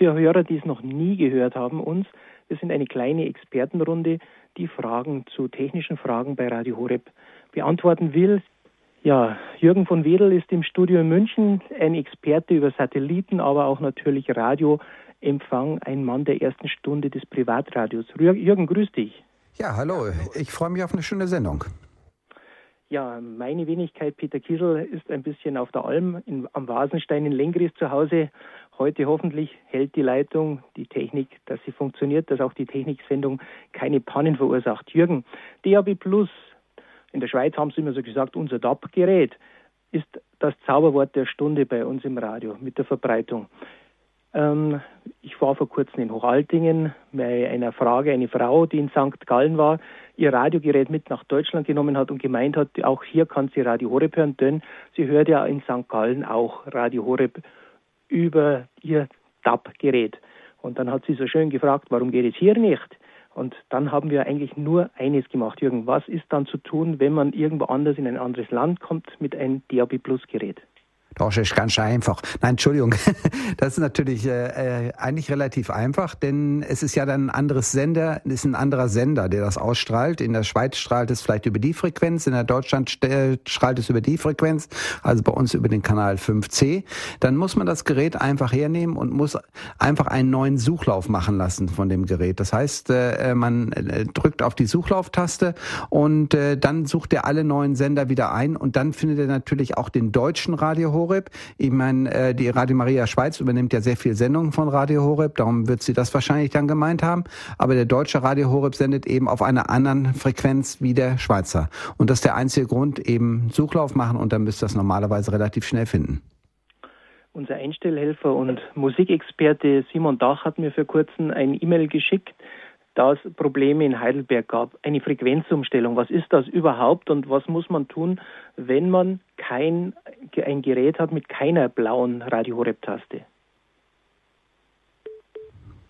für Hörer, die es noch nie gehört haben, uns. Wir sind eine kleine Expertenrunde, die Fragen zu technischen Fragen bei Radio Horeb beantworten will. Ja, Jürgen von Wedel ist im Studio in München, ein Experte über Satelliten, aber auch natürlich Radioempfang, ein Mann der ersten Stunde des Privatradios. Jürgen, grüß dich. Ja, hallo, ich freue mich auf eine schöne Sendung. Ja, meine Wenigkeit, Peter Kiesel, ist ein bisschen auf der Alm in, am Vasenstein in Lengries zu Hause. Heute hoffentlich hält die Leitung, die Technik, dass sie funktioniert, dass auch die Techniksendung keine Pannen verursacht. Jürgen, DAB Plus, in der Schweiz haben sie immer so gesagt, unser DAB-Gerät ist das Zauberwort der Stunde bei uns im Radio mit der Verbreitung. Ähm, ich war vor kurzem in Hochaltingen bei einer Frage, eine Frau, die in St. Gallen war, ihr Radiogerät mit nach Deutschland genommen hat und gemeint hat, auch hier kann sie Radio Horeb hören, denn sie hört ja in St. Gallen auch Radio Horeb über ihr DAB-Gerät. Und dann hat sie so schön gefragt, warum geht es hier nicht? Und dann haben wir eigentlich nur eines gemacht, Jürgen. Was ist dann zu tun, wenn man irgendwo anders in ein anderes Land kommt mit einem DAB Plus Gerät? Das ist ganz einfach. Nein, Entschuldigung. Das ist natürlich äh, äh, eigentlich relativ einfach, denn es ist ja dann ein anderes Sender, ist ein anderer Sender, der das ausstrahlt. In der Schweiz strahlt es vielleicht über die Frequenz, in der Deutschland äh, strahlt es über die Frequenz, also bei uns über den Kanal 5C. Dann muss man das Gerät einfach hernehmen und muss einfach einen neuen Suchlauf machen lassen von dem Gerät. Das heißt, äh, man äh, drückt auf die Suchlauftaste und äh, dann sucht er alle neuen Sender wieder ein und dann findet er natürlich auch den deutschen Radio Horeb. Ich meine, äh, die Radio Maria Schweiz übernimmt ja sehr viel Sendungen von Radio Horeb, darum wird sie das wahrscheinlich dann gemeint haben. Aber der deutsche Radio Horeb sendet eben auf einer anderen Frequenz wie der Schweizer. Und das ist der einzige Grund, eben Suchlauf machen und dann müsst ihr das normalerweise relativ schnell finden. Unser Einstellhelfer und Musikexperte Simon Dach hat mir vor kurzem ein E-Mail geschickt da es Probleme in Heidelberg gab. Eine Frequenzumstellung. Was ist das überhaupt und was muss man tun, wenn man kein ein Gerät hat mit keiner blauen Radio Horeb Taste?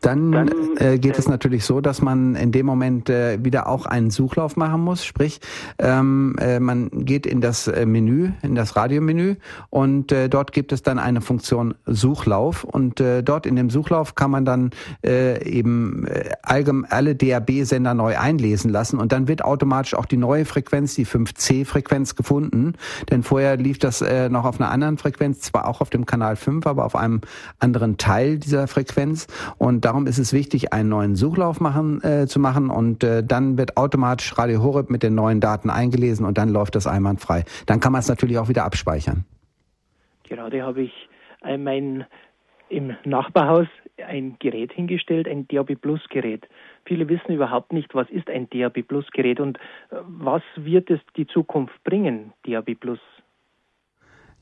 Dann, dann äh, geht es natürlich so, dass man in dem Moment äh, wieder auch einen Suchlauf machen muss. Sprich, ähm, äh, man geht in das äh, Menü, in das Radiomenü und äh, dort gibt es dann eine Funktion Suchlauf und äh, dort in dem Suchlauf kann man dann äh, eben äh, allgemein alle DAB-Sender neu einlesen lassen und dann wird automatisch auch die neue Frequenz, die 5C-Frequenz gefunden. Denn vorher lief das äh, noch auf einer anderen Frequenz, zwar auch auf dem Kanal 5, aber auf einem anderen Teil dieser Frequenz und darum ist es wichtig, einen neuen Suchlauf machen, äh, zu machen und äh, dann wird automatisch Radio Horeb mit den neuen Daten eingelesen und dann läuft das einwandfrei. Dann kann man es natürlich auch wieder abspeichern. Gerade habe ich äh, mein im Nachbarhaus ein Gerät hingestellt, ein DAB Plus Gerät. Viele wissen überhaupt nicht, was ist ein DAB Plus Gerät und äh, was wird es die Zukunft bringen, DAB Plus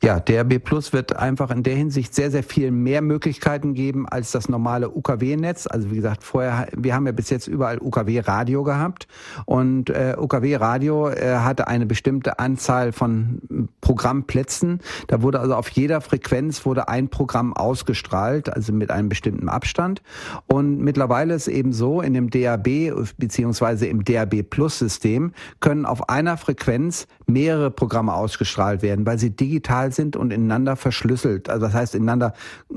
ja, DRB Plus wird einfach in der Hinsicht sehr, sehr viel mehr Möglichkeiten geben als das normale UKW-Netz. Also wie gesagt, vorher, wir haben ja bis jetzt überall UKW-Radio gehabt und äh, UKW-Radio äh, hatte eine bestimmte Anzahl von Programmplätzen. Da wurde also auf jeder Frequenz wurde ein Programm ausgestrahlt, also mit einem bestimmten Abstand. Und mittlerweile ist eben so, in dem DAB beziehungsweise im DAB Plus-System können auf einer Frequenz mehrere Programme ausgestrahlt werden, weil sie digital digital sind und ineinander verschlüsselt. Also das heißt, ineinander,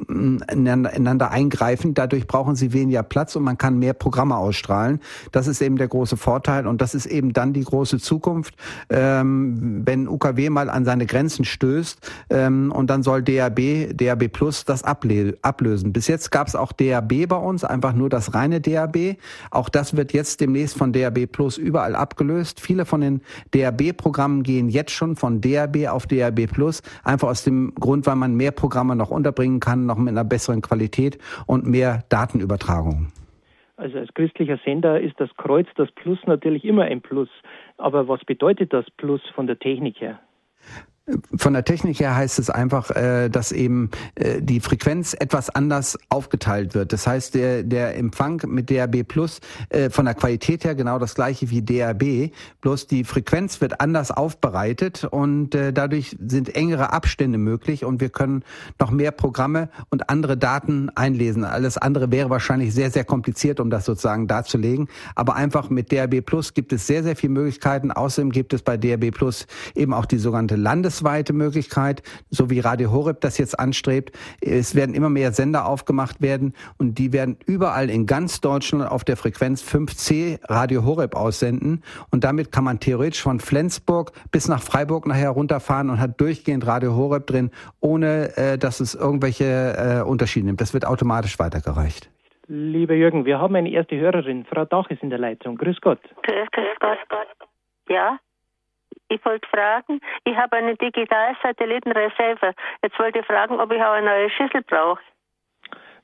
ineinander, ineinander eingreifen. Dadurch brauchen sie weniger Platz und man kann mehr Programme ausstrahlen. Das ist eben der große Vorteil und das ist eben dann die große Zukunft, ähm, wenn UKW mal an seine Grenzen stößt ähm, und dann soll DAB, DAB Plus das ablösen. Bis jetzt gab es auch DAB bei uns, einfach nur das reine DAB. Auch das wird jetzt demnächst von DAB Plus überall abgelöst. Viele von den DAB-Programmen gehen jetzt schon von DAB auf DAB Plus, Einfach aus dem Grund, weil man mehr Programme noch unterbringen kann, noch mit einer besseren Qualität und mehr Datenübertragung. Also als christlicher Sender ist das Kreuz, das Plus natürlich immer ein Plus. Aber was bedeutet das Plus von der Technik her? Von der Technik her heißt es einfach, äh, dass eben äh, die Frequenz etwas anders aufgeteilt wird. Das heißt, der, der Empfang mit DAB Plus äh, von der Qualität her genau das gleiche wie DAB, bloß die Frequenz wird anders aufbereitet und dadurch sind engere Abstände möglich und wir können noch mehr Programme und andere Daten einlesen. Alles andere wäre wahrscheinlich sehr, sehr kompliziert, um das sozusagen darzulegen. Aber einfach mit DAB Plus gibt es sehr, sehr viele Möglichkeiten. Außerdem gibt es bei DAB Plus eben auch die sogenannte Landes bundesweite Möglichkeit, so wie Radio Horeb das jetzt anstrebt. Es werden immer mehr Sender aufgemacht werden und die werden überall in ganz Deutschland auf der Frequenz 5C Radio Horeb aussenden. Und damit kann man theoretisch von Flensburg bis nach Freiburg nachher runterfahren und hat durchgehend Radio Horeb drin, ohne äh, dass es irgendwelche äh, Unterschiede nimmt. Das wird automatisch weitergereicht. Lieber Jürgen, wir haben eine erste Hörerin. Frau Dach ist in der Leitung. Grüß Gott. Grüß Gott. Ja, ich wollte fragen, ich habe eine Digital-Satellitenreserve. Jetzt wollte ich fragen, ob ich auch eine neue Schüssel brauche.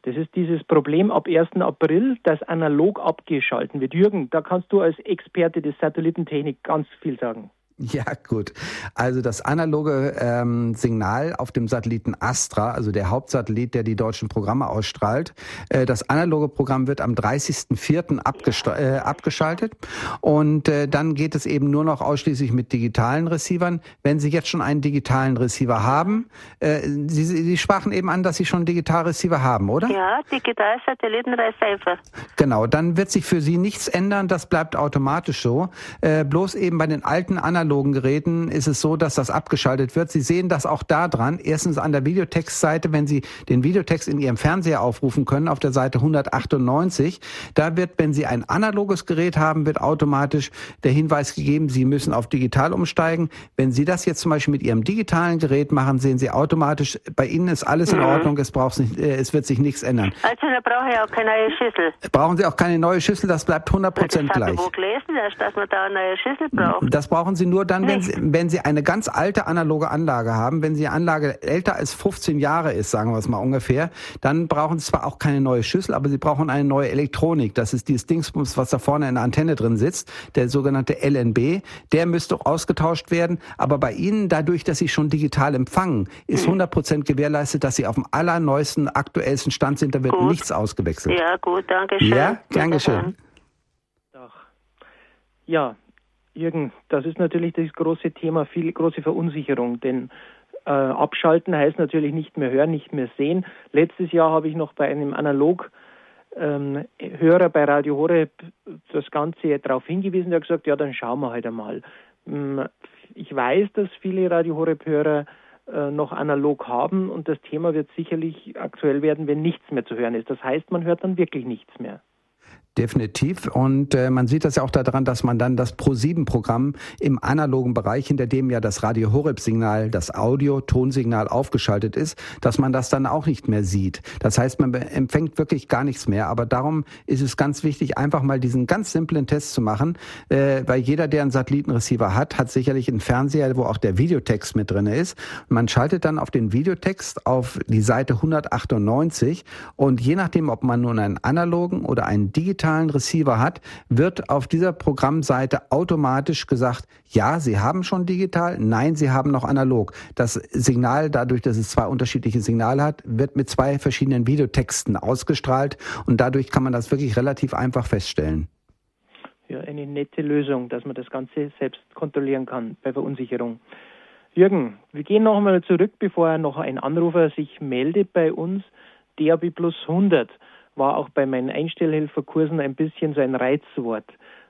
Das ist dieses Problem ab 1. April, dass analog abgeschalten wird. Jürgen, da kannst du als Experte des Satellitentechnik ganz viel sagen. Ja, gut. Also das analoge ähm, Signal auf dem Satelliten Astra, also der Hauptsatellit, der die deutschen Programme ausstrahlt, äh, das analoge Programm wird am 30.04. Äh, abgeschaltet und äh, dann geht es eben nur noch ausschließlich mit digitalen Receivern. Wenn Sie jetzt schon einen digitalen Receiver haben, äh, Sie, Sie sprachen eben an, dass Sie schon einen digitalen Receiver haben, oder? Ja, digital Satellitenreceiver. Genau, dann wird sich für Sie nichts ändern, das bleibt automatisch so. Äh, bloß eben bei den alten analogen analogen Geräten ist es so, dass das abgeschaltet wird. Sie sehen das auch da dran. Erstens an der Videotextseite, wenn Sie den Videotext in Ihrem Fernseher aufrufen können, auf der Seite 198. Da wird, wenn Sie ein analoges Gerät haben, wird automatisch der Hinweis gegeben, Sie müssen auf digital umsteigen. Wenn Sie das jetzt zum Beispiel mit Ihrem digitalen Gerät machen, sehen Sie automatisch, bei Ihnen ist alles in mhm. Ordnung, es, braucht nicht, äh, es wird sich nichts ändern. Also da brauche ich auch keine neue Schüssel. Brauchen Sie auch keine neue Schüssel, das bleibt 100 Prozent gleich. Ich habe wo gelesen, dass man da eine neue Schüssel braucht. Das brauchen Sie nur nur dann, wenn Sie, wenn Sie eine ganz alte analoge Anlage haben, wenn die Anlage älter als 15 Jahre ist, sagen wir es mal ungefähr, dann brauchen Sie zwar auch keine neue Schüssel, aber Sie brauchen eine neue Elektronik. Das ist dieses Dingsbums, was da vorne in der Antenne drin sitzt, der sogenannte LNB. Der müsste ausgetauscht werden. Aber bei Ihnen, dadurch, dass Sie schon digital empfangen, ist 100 mhm. Prozent gewährleistet, dass Sie auf dem allerneuesten, aktuellsten Stand sind. Da wird gut. nichts ausgewechselt. Ja, gut, danke schön. Ja, gern geschehen. Ja, Jürgen, das ist natürlich das große Thema, viel große Verunsicherung, denn äh, abschalten heißt natürlich nicht mehr hören, nicht mehr sehen. Letztes Jahr habe ich noch bei einem Analog ähm, Hörer bei Radio Horeb das Ganze darauf hingewiesen, der hat gesagt, ja, dann schauen wir halt einmal. Ähm, ich weiß, dass viele Radio Horeb Hörer äh, noch analog haben und das Thema wird sicherlich aktuell werden, wenn nichts mehr zu hören ist. Das heißt, man hört dann wirklich nichts mehr. Definitiv. Und äh, man sieht das ja auch daran, dass man dann das Pro7-Programm im analogen Bereich, hinter dem ja das Radio Horeb-Signal, das Audio-Tonsignal aufgeschaltet ist, dass man das dann auch nicht mehr sieht. Das heißt, man empfängt wirklich gar nichts mehr. Aber darum ist es ganz wichtig, einfach mal diesen ganz simplen Test zu machen, äh, weil jeder, der einen Satellitenreceiver hat, hat sicherlich einen Fernseher, wo auch der Videotext mit drin ist. Man schaltet dann auf den Videotext auf die Seite 198 und je nachdem, ob man nun einen analogen oder einen digitalen digitalen Receiver hat, wird auf dieser Programmseite automatisch gesagt, ja, Sie haben schon digital, nein, Sie haben noch analog. Das Signal, dadurch, dass es zwei unterschiedliche Signale hat, wird mit zwei verschiedenen Videotexten ausgestrahlt und dadurch kann man das wirklich relativ einfach feststellen. Ja, eine nette Lösung, dass man das Ganze selbst kontrollieren kann bei Verunsicherung. Jürgen, wir gehen noch einmal zurück, bevor noch ein Anrufer sich meldet bei uns. DAB plus 100 war auch bei meinen Einstellhelferkursen ein bisschen so ein Reizwort.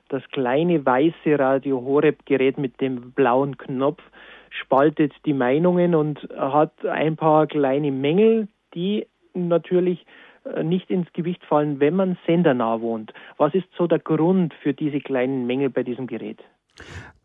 Das kleine weiße Radio Horeb Gerät mit dem blauen Knopf spaltet die Meinungen und hat ein paar kleine Mängel, die natürlich äh, nicht ins Gewicht fallen, wenn man sendernah wohnt. Was ist so der Grund für diese kleinen Mängel bei diesem Gerät?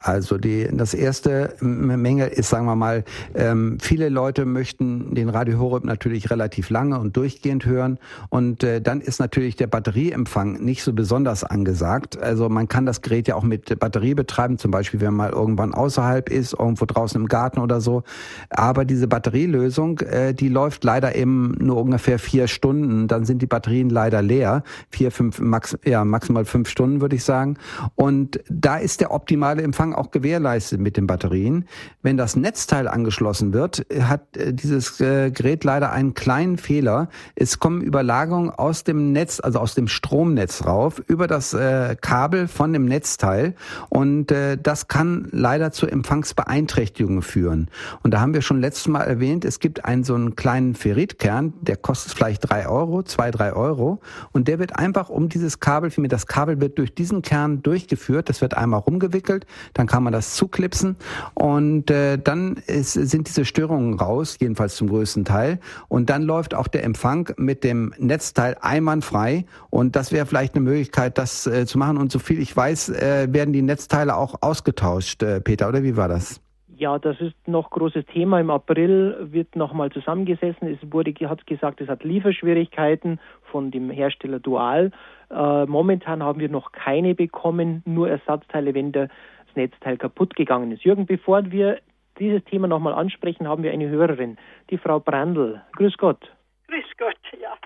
Also die, das erste Menge ist, sagen wir mal, ähm, viele Leute möchten den Radio Horeb natürlich relativ lange und durchgehend hören und äh, dann ist natürlich der Batterieempfang nicht so besonders angesagt. Also man kann das Gerät ja auch mit Batterie betreiben, zum Beispiel wenn man mal irgendwann außerhalb ist, irgendwo draußen im Garten oder so. Aber diese Batterielösung, äh, die läuft leider eben nur ungefähr vier Stunden. Dann sind die Batterien leider leer, vier, fünf, max, ja maximal fünf Stunden würde ich sagen. Und da ist der optimale Empfang auch gewährleistet mit den Batterien. Wenn das Netzteil angeschlossen wird, hat äh, dieses äh, Gerät leider einen kleinen Fehler. Es kommen Überlagerungen aus dem Netz, also aus dem Stromnetz rauf, über das äh, Kabel von dem Netzteil und das kann leider zu Empfangsbeeinträchtigungen führen. Und da haben wir schon letztes Mal erwähnt, es gibt einen so einen kleinen Ferritkern, der kostet vielleicht drei Euro, zwei, drei Euro und der wird einfach um dieses Kabel, das Kabel wird durch diesen Kern durchgeführt, das wird einmal rumgewickelt, dann dann kann man das zuklipsen und äh, dann ist, sind diese Störungen raus, jedenfalls zum größten Teil. Und dann läuft auch der Empfang mit dem Netzteil einwandfrei und das wäre vielleicht eine Möglichkeit, das äh, zu machen. Und so viel ich weiß, äh, werden die Netzteile auch ausgetauscht, äh, Peter, oder wie war das? Ja, das ist noch großes Thema. Im April wird nochmal zusammengesessen. Es wurde hat gesagt, es hat Lieferschwierigkeiten von dem Hersteller Dual. Äh, momentan haben wir noch keine bekommen, nur Ersatzteile, wenn das Netzteil kaputt gegangen ist. Jürgen, bevor wir dieses Thema nochmal ansprechen, haben wir eine Hörerin, die Frau Brandl. Grüß Gott. Grüß Gott, ja.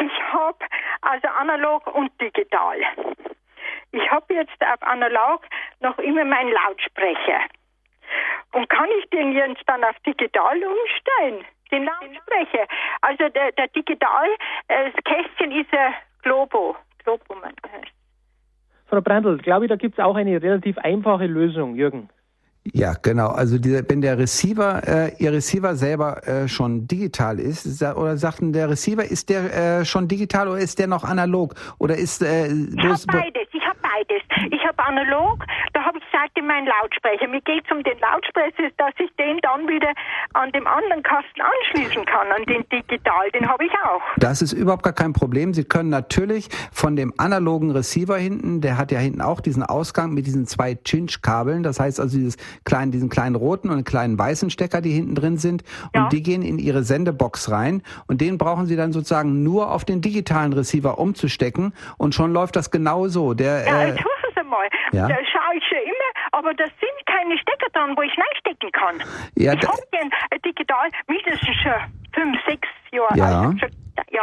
Ich habe also analog und digital. Ich habe jetzt auf analog noch immer meinen Lautsprecher. Und kann ich den jetzt dann auf digital umstellen? Den Lautsprecher. Also der, der digital, äh, das Kästchen ist ein Globo. Globo, man heißt. Frau Brandl, glaube ich, da gibt es auch eine relativ einfache Lösung, Jürgen. Ja, genau. Also dieser, wenn der Receiver, äh, Ihr Receiver selber äh, schon digital ist, oder sagten der Receiver, ist der äh, schon digital oder ist der noch analog? Oder ist äh, ich habe beides. Analog, da habe ich seitdem meinen Lautsprecher. Mir geht es um den Lautsprecher, dass ich den dann wieder an dem anderen Kasten anschließen kann, an den digital, den habe ich auch. Das ist überhaupt gar kein Problem. Sie können natürlich von dem analogen Receiver hinten, der hat ja hinten auch diesen Ausgang mit diesen zwei Chinch-Kabeln, das heißt also dieses kleinen, diesen kleinen roten und kleinen weißen Stecker, die hinten drin sind. Und ja. die gehen in ihre Sendebox rein. Und den brauchen sie dann sozusagen nur auf den digitalen Receiver umzustecken. Und schon läuft das genau so. Der, ja, äh, mal. Ja? Da schaue ich schon immer, aber da sind keine Stecker dran, wo ich reinstecken kann. Ja, ich habe den äh, digital mindestens schon fünf, sechs Jahre. Ja. Schon, ja.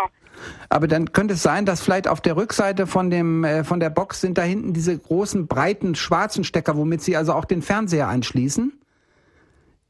Aber dann könnte es sein, dass vielleicht auf der Rückseite von dem äh, von der Box sind da hinten diese großen breiten schwarzen Stecker, womit Sie also auch den Fernseher anschließen.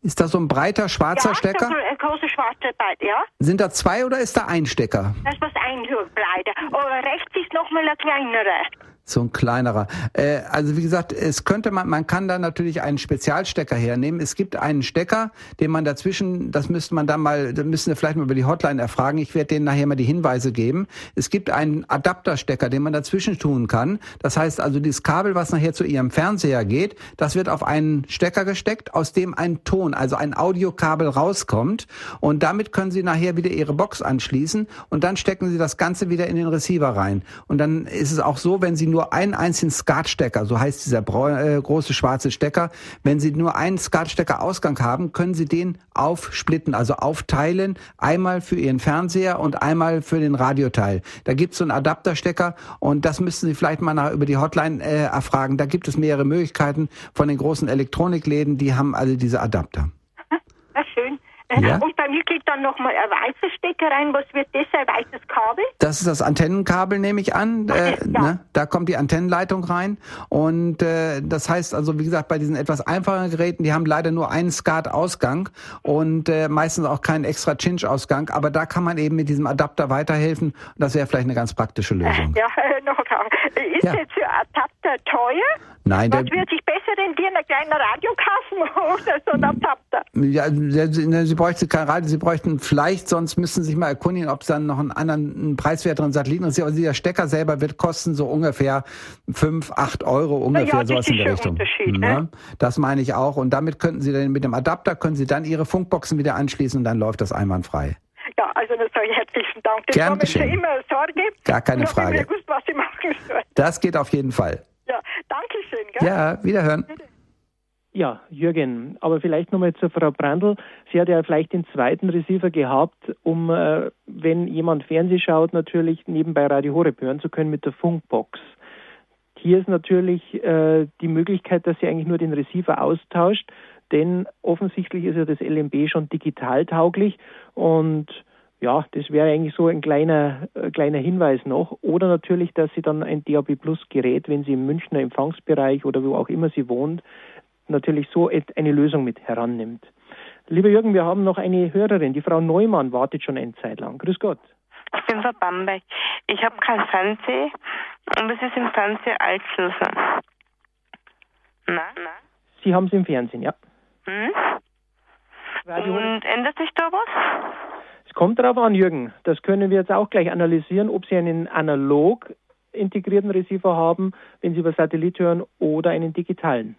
Ist das so ein breiter schwarzer ja, Stecker? Ja, ein großer schwarzer Breit, ja. Sind da zwei oder ist da ein Stecker? Das ist was ein breiter. Aber rechts ist noch mal ein kleinerer. So ein kleinerer. Äh, also wie gesagt, es könnte man, man kann da natürlich einen Spezialstecker hernehmen. Es gibt einen Stecker, den man dazwischen, das müsste man dann mal, da müssen wir vielleicht mal über die Hotline erfragen. Ich werde denen nachher mal die Hinweise geben. Es gibt einen Adapterstecker, den man dazwischen tun kann. Das heißt also, dieses Kabel, was nachher zu Ihrem Fernseher geht, das wird auf einen Stecker gesteckt, aus dem ein Ton, also ein Audiokabel rauskommt. Und damit können Sie nachher wieder Ihre Box anschließen und dann stecken Sie das Ganze wieder in den Receiver rein. Und dann ist es auch so, wenn Sie nur einen einzigen SCART-Stecker, so heißt dieser äh, große schwarze Stecker. Wenn Sie nur einen SCART-Stecker-Ausgang haben, können Sie den aufsplitten, also aufteilen, einmal für Ihren Fernseher und einmal für den Radioteil. Da gibt es so einen Adapterstecker und das müssten Sie vielleicht mal nach, über die Hotline äh, erfragen. Da gibt es mehrere Möglichkeiten von den großen Elektronikläden, die haben alle diese Adapter. Ja? Und bei mir geht dann nochmal ein weißer Stecker rein. Was wird das, ein weißes Kabel? Das ist das Antennenkabel, nehme ich an. Äh, ja. ne? Da kommt die Antennenleitung rein. Und äh, das heißt also, wie gesagt, bei diesen etwas einfacheren Geräten, die haben leider nur einen SCART-Ausgang und äh, meistens auch keinen extra Cinch-Ausgang. Aber da kann man eben mit diesem Adapter weiterhelfen. Und das wäre vielleicht eine ganz praktische Lösung. Ja, noch eine Frage. Ist ja. jetzt Adapter teuer? Nein, Was wird sich besser rendieren, ein kleiner Radiokasten oder so ein Adapter? Ja, Sie, Sie bräuchten kein Radio, Sie bräuchten vielleicht, sonst müssen Sie sich mal erkundigen, ob es dann noch einen anderen, einen preiswerteren Satelliten ist. Aber dieser Stecker selber wird kosten so ungefähr fünf, acht Euro ungefähr, ja, sowas in der Richtung. Ja, ne? Das meine ich auch. Und damit könnten Sie dann mit dem Adapter, können Sie dann Ihre Funkboxen wieder anschließen und dann läuft das einwandfrei. Ja, also das sage ich herzlichen Dank. Das Gern geschehen. immer Sorge. Gar keine Frage. Gewusst, was ich machen soll. Das geht auf jeden Fall. Ja, danke schön. Gell? Ja, wiederhören. Ja, Jürgen, aber vielleicht nochmal zur Frau Brandl. Sie hat ja vielleicht den zweiten Receiver gehabt, um, äh, wenn jemand Fernseh schaut, natürlich nebenbei Radio Horeb hören zu können mit der Funkbox. Hier ist natürlich äh, die Möglichkeit, dass sie eigentlich nur den Receiver austauscht, denn offensichtlich ist ja das LMB schon digital tauglich und ja, das wäre eigentlich so ein kleiner, äh, kleiner Hinweis noch. Oder natürlich, dass sie dann ein DAB Plus Gerät, wenn sie im Münchner Empfangsbereich oder wo auch immer sie wohnt, natürlich so eine Lösung mit herannimmt. Lieber Jürgen, wir haben noch eine Hörerin, die Frau Neumann wartet schon eine Zeit lang. Grüß Gott. Ich bin Frau Bamberg. Ich habe kein Fernseh und es ist im Fernsehen Altschlüssel. Na? Sie haben es im Fernsehen, ja. Hm? Und ändert sich da was? Kommt darauf an, Jürgen. Das können wir jetzt auch gleich analysieren, ob Sie einen analog integrierten Receiver haben, wenn Sie über Satellit hören, oder einen digitalen.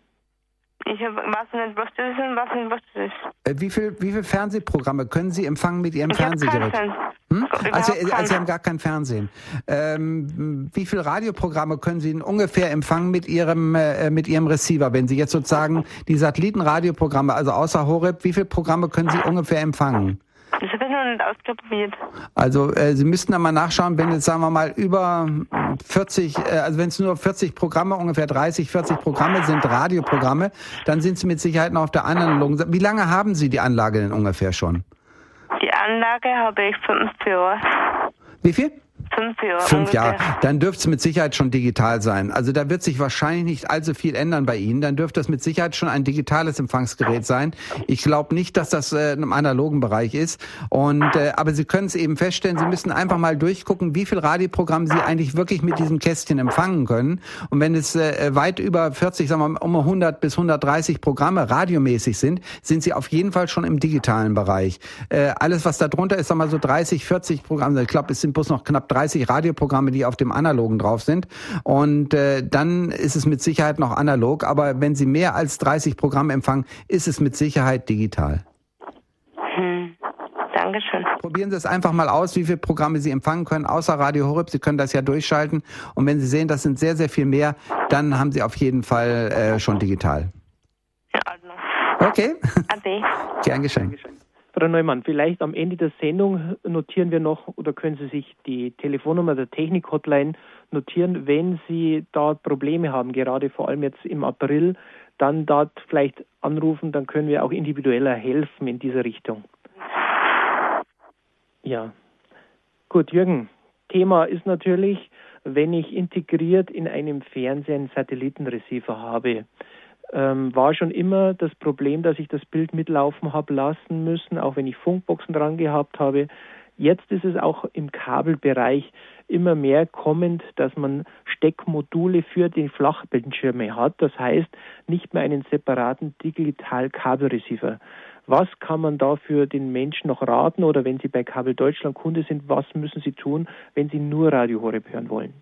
Ich nicht, was das ist und was nicht, ist. Äh, wie viel, wie viel Fernsehprogramme können Sie empfangen mit Ihrem Ich Fernsehgerät? keinen Hm? Also, Überhaupt also Sie haben gar kein Fernsehen. Ähm, wie viele Radioprogramme können Sie denn ungefähr empfangen mit Ihrem äh, mit Ihrem Receiver, wenn Sie jetzt sozusagen die Satellitenradioprogramme, also außer Horeb, wie viele Programme können Sie ungefähr empfangen? Das habe ich noch nicht ausprobiert. Also äh, Sie müssten da mal nachschauen, wenn jetzt sagen wir mal über 40, äh, also wenn es nur 40 Programme, ungefähr 30, 40 Programme sind, Radioprogramme, dann sind Sie mit Sicherheit noch auf der analogen Seite. Wie lange haben Sie die Anlage denn ungefähr schon? Die Anlage habe ich fünf Jahre. Wie viel? Fünf Jahre. Fünf. Jahre. Dann dürfte es mit Sicherheit schon digital sein. Also da wird sich wahrscheinlich nicht allzu viel ändern bei Ihnen. Dann dürfte es mit Sicherheit schon ein digitales Empfangsgerät sein. Ich glaube nicht, dass das äh, im analogen Bereich ist. Und äh, aber Sie können es eben feststellen. Sie müssen einfach mal durchgucken, wie viel Radioprogramm Sie eigentlich wirklich mit diesem Kästchen empfangen können. Und wenn es äh, weit über 40, sagen wir mal, um 100 bis 130 Programme radiomäßig sind, sind Sie auf jeden Fall schon im digitalen Bereich. Äh, alles, was da drunter ist, sagen wir mal so 30, 40 Programme. Ich glaube, es sind bloß noch knapp 30 Radioprogramme, die auf dem analogen drauf sind. Und äh, dann ist es mit Sicherheit noch analog. Aber wenn Sie mehr als 30 Programme empfangen, ist es mit Sicherheit digital. Hm. Dankeschön. Probieren Sie es einfach mal aus, wie viele Programme Sie empfangen können, außer Radio Horeb. Sie können das ja durchschalten. Und wenn Sie sehen, das sind sehr, sehr viel mehr, dann haben Sie auf jeden Fall äh, schon digital. In Ordnung. Okay, Ade. gern geschehen. Frau Neumann, vielleicht am Ende der Sendung notieren wir noch oder können Sie sich die Telefonnummer der Technik-Hotline notieren, wenn Sie dort Probleme haben, gerade vor allem jetzt im April, dann dort vielleicht anrufen, dann können wir auch individueller helfen in dieser Richtung. Ja. Gut, Jürgen, Thema ist natürlich, wenn ich integriert in einem Fernseher einen Satellitenreceiver habe, ähm, war schon immer das Problem, dass ich das Bild mitlaufen habe lassen müssen, auch wenn ich Funkboxen dran gehabt habe. Jetzt ist es auch im Kabelbereich immer mehr kommend, dass man Steckmodule für die Flachbildschirme hat. Das heißt, nicht mehr einen separaten Digital-Kabelreceiver. Was kann man da für den Menschen noch raten oder wenn Sie bei Kabel Deutschland Kunde sind, was müssen Sie tun, wenn Sie nur Radio Horeb hören wollen?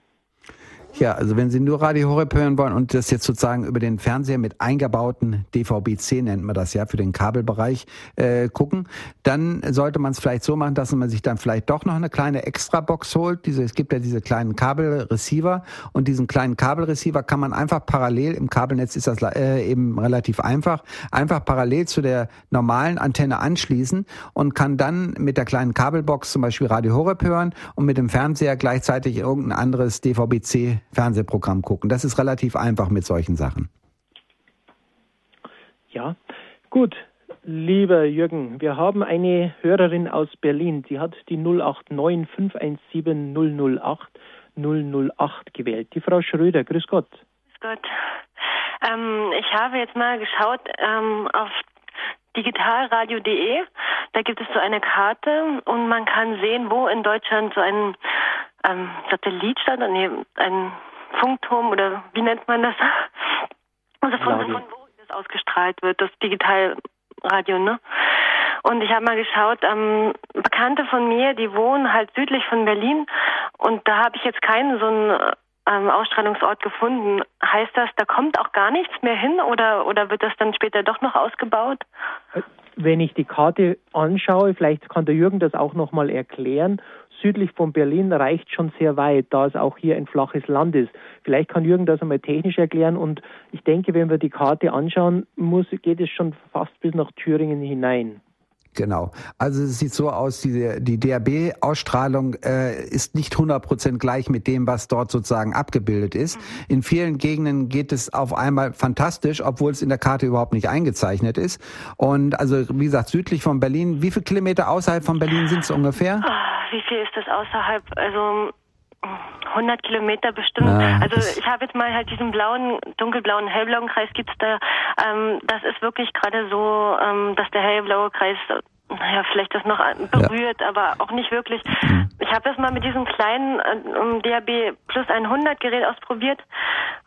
Ja, also wenn Sie nur Radio Horeb hören wollen und das jetzt sozusagen über den Fernseher mit eingebauten DVB-C nennt man das ja für den Kabelbereich äh, gucken, dann sollte man es vielleicht so machen, dass man sich dann vielleicht doch noch eine kleine Extra-Box holt. Diese, es gibt ja diese kleinen Kabelreceiver und diesen kleinen Kabelreceiver kann man einfach parallel im Kabelnetz ist das äh, eben relativ einfach, einfach parallel zu der normalen Antenne anschließen und kann dann mit der kleinen Kabelbox zum Beispiel Radio Horeb hören und mit dem Fernseher gleichzeitig irgendein anderes DVB-C Fernsehprogramm gucken. Das ist relativ einfach mit solchen Sachen. Ja, gut. Lieber Jürgen, wir haben eine Hörerin aus Berlin. Sie hat die 089 517 008 008 gewählt. Die Frau Schröder. Grüß Gott. Grüß Gott. Ähm, ich habe jetzt mal geschaut ähm, auf digitalradio.de. Da gibt es so eine Karte und man kann sehen, wo in Deutschland so ein ähm, Satellitstand, nee, ein Funkturm oder wie nennt man das? Also von, von wo das ausgestrahlt wird, das Digitalradio, ne? Und ich habe mal geschaut, ähm, Bekannte von mir, die wohnen halt südlich von Berlin und da habe ich jetzt keinen so einen ähm, Ausstrahlungsort gefunden. Heißt das, da kommt auch gar nichts mehr hin oder, oder wird das dann später doch noch ausgebaut? Wenn ich die Karte anschaue, vielleicht kann der Jürgen das auch nochmal erklären. Südlich von Berlin reicht schon sehr weit, da es auch hier ein flaches Land ist. Vielleicht kann Jürgen das einmal technisch erklären und ich denke, wenn wir die Karte anschauen, muss, geht es schon fast bis nach Thüringen hinein. Genau. Also es sieht so aus, die, die DAB-Ausstrahlung äh, ist nicht 100% gleich mit dem, was dort sozusagen abgebildet ist. In vielen Gegenden geht es auf einmal fantastisch, obwohl es in der Karte überhaupt nicht eingezeichnet ist. Und also wie gesagt, südlich von Berlin, wie viele Kilometer außerhalb von Berlin sind es ungefähr? Ah, Wie viel ist das außerhalb? Also 100 Kilometer bestimmt. Ja, also das- ich habe jetzt mal halt diesen blauen, dunkelblauen, hellblauen Kreis gibt's da. Ähm, das ist wirklich gerade so, ähm, dass der hellblaue Kreis, naja, vielleicht das noch berührt, aber auch nicht wirklich. Ich habe das mal mit diesem kleinen äh, DAB plus 100 Gerät ausprobiert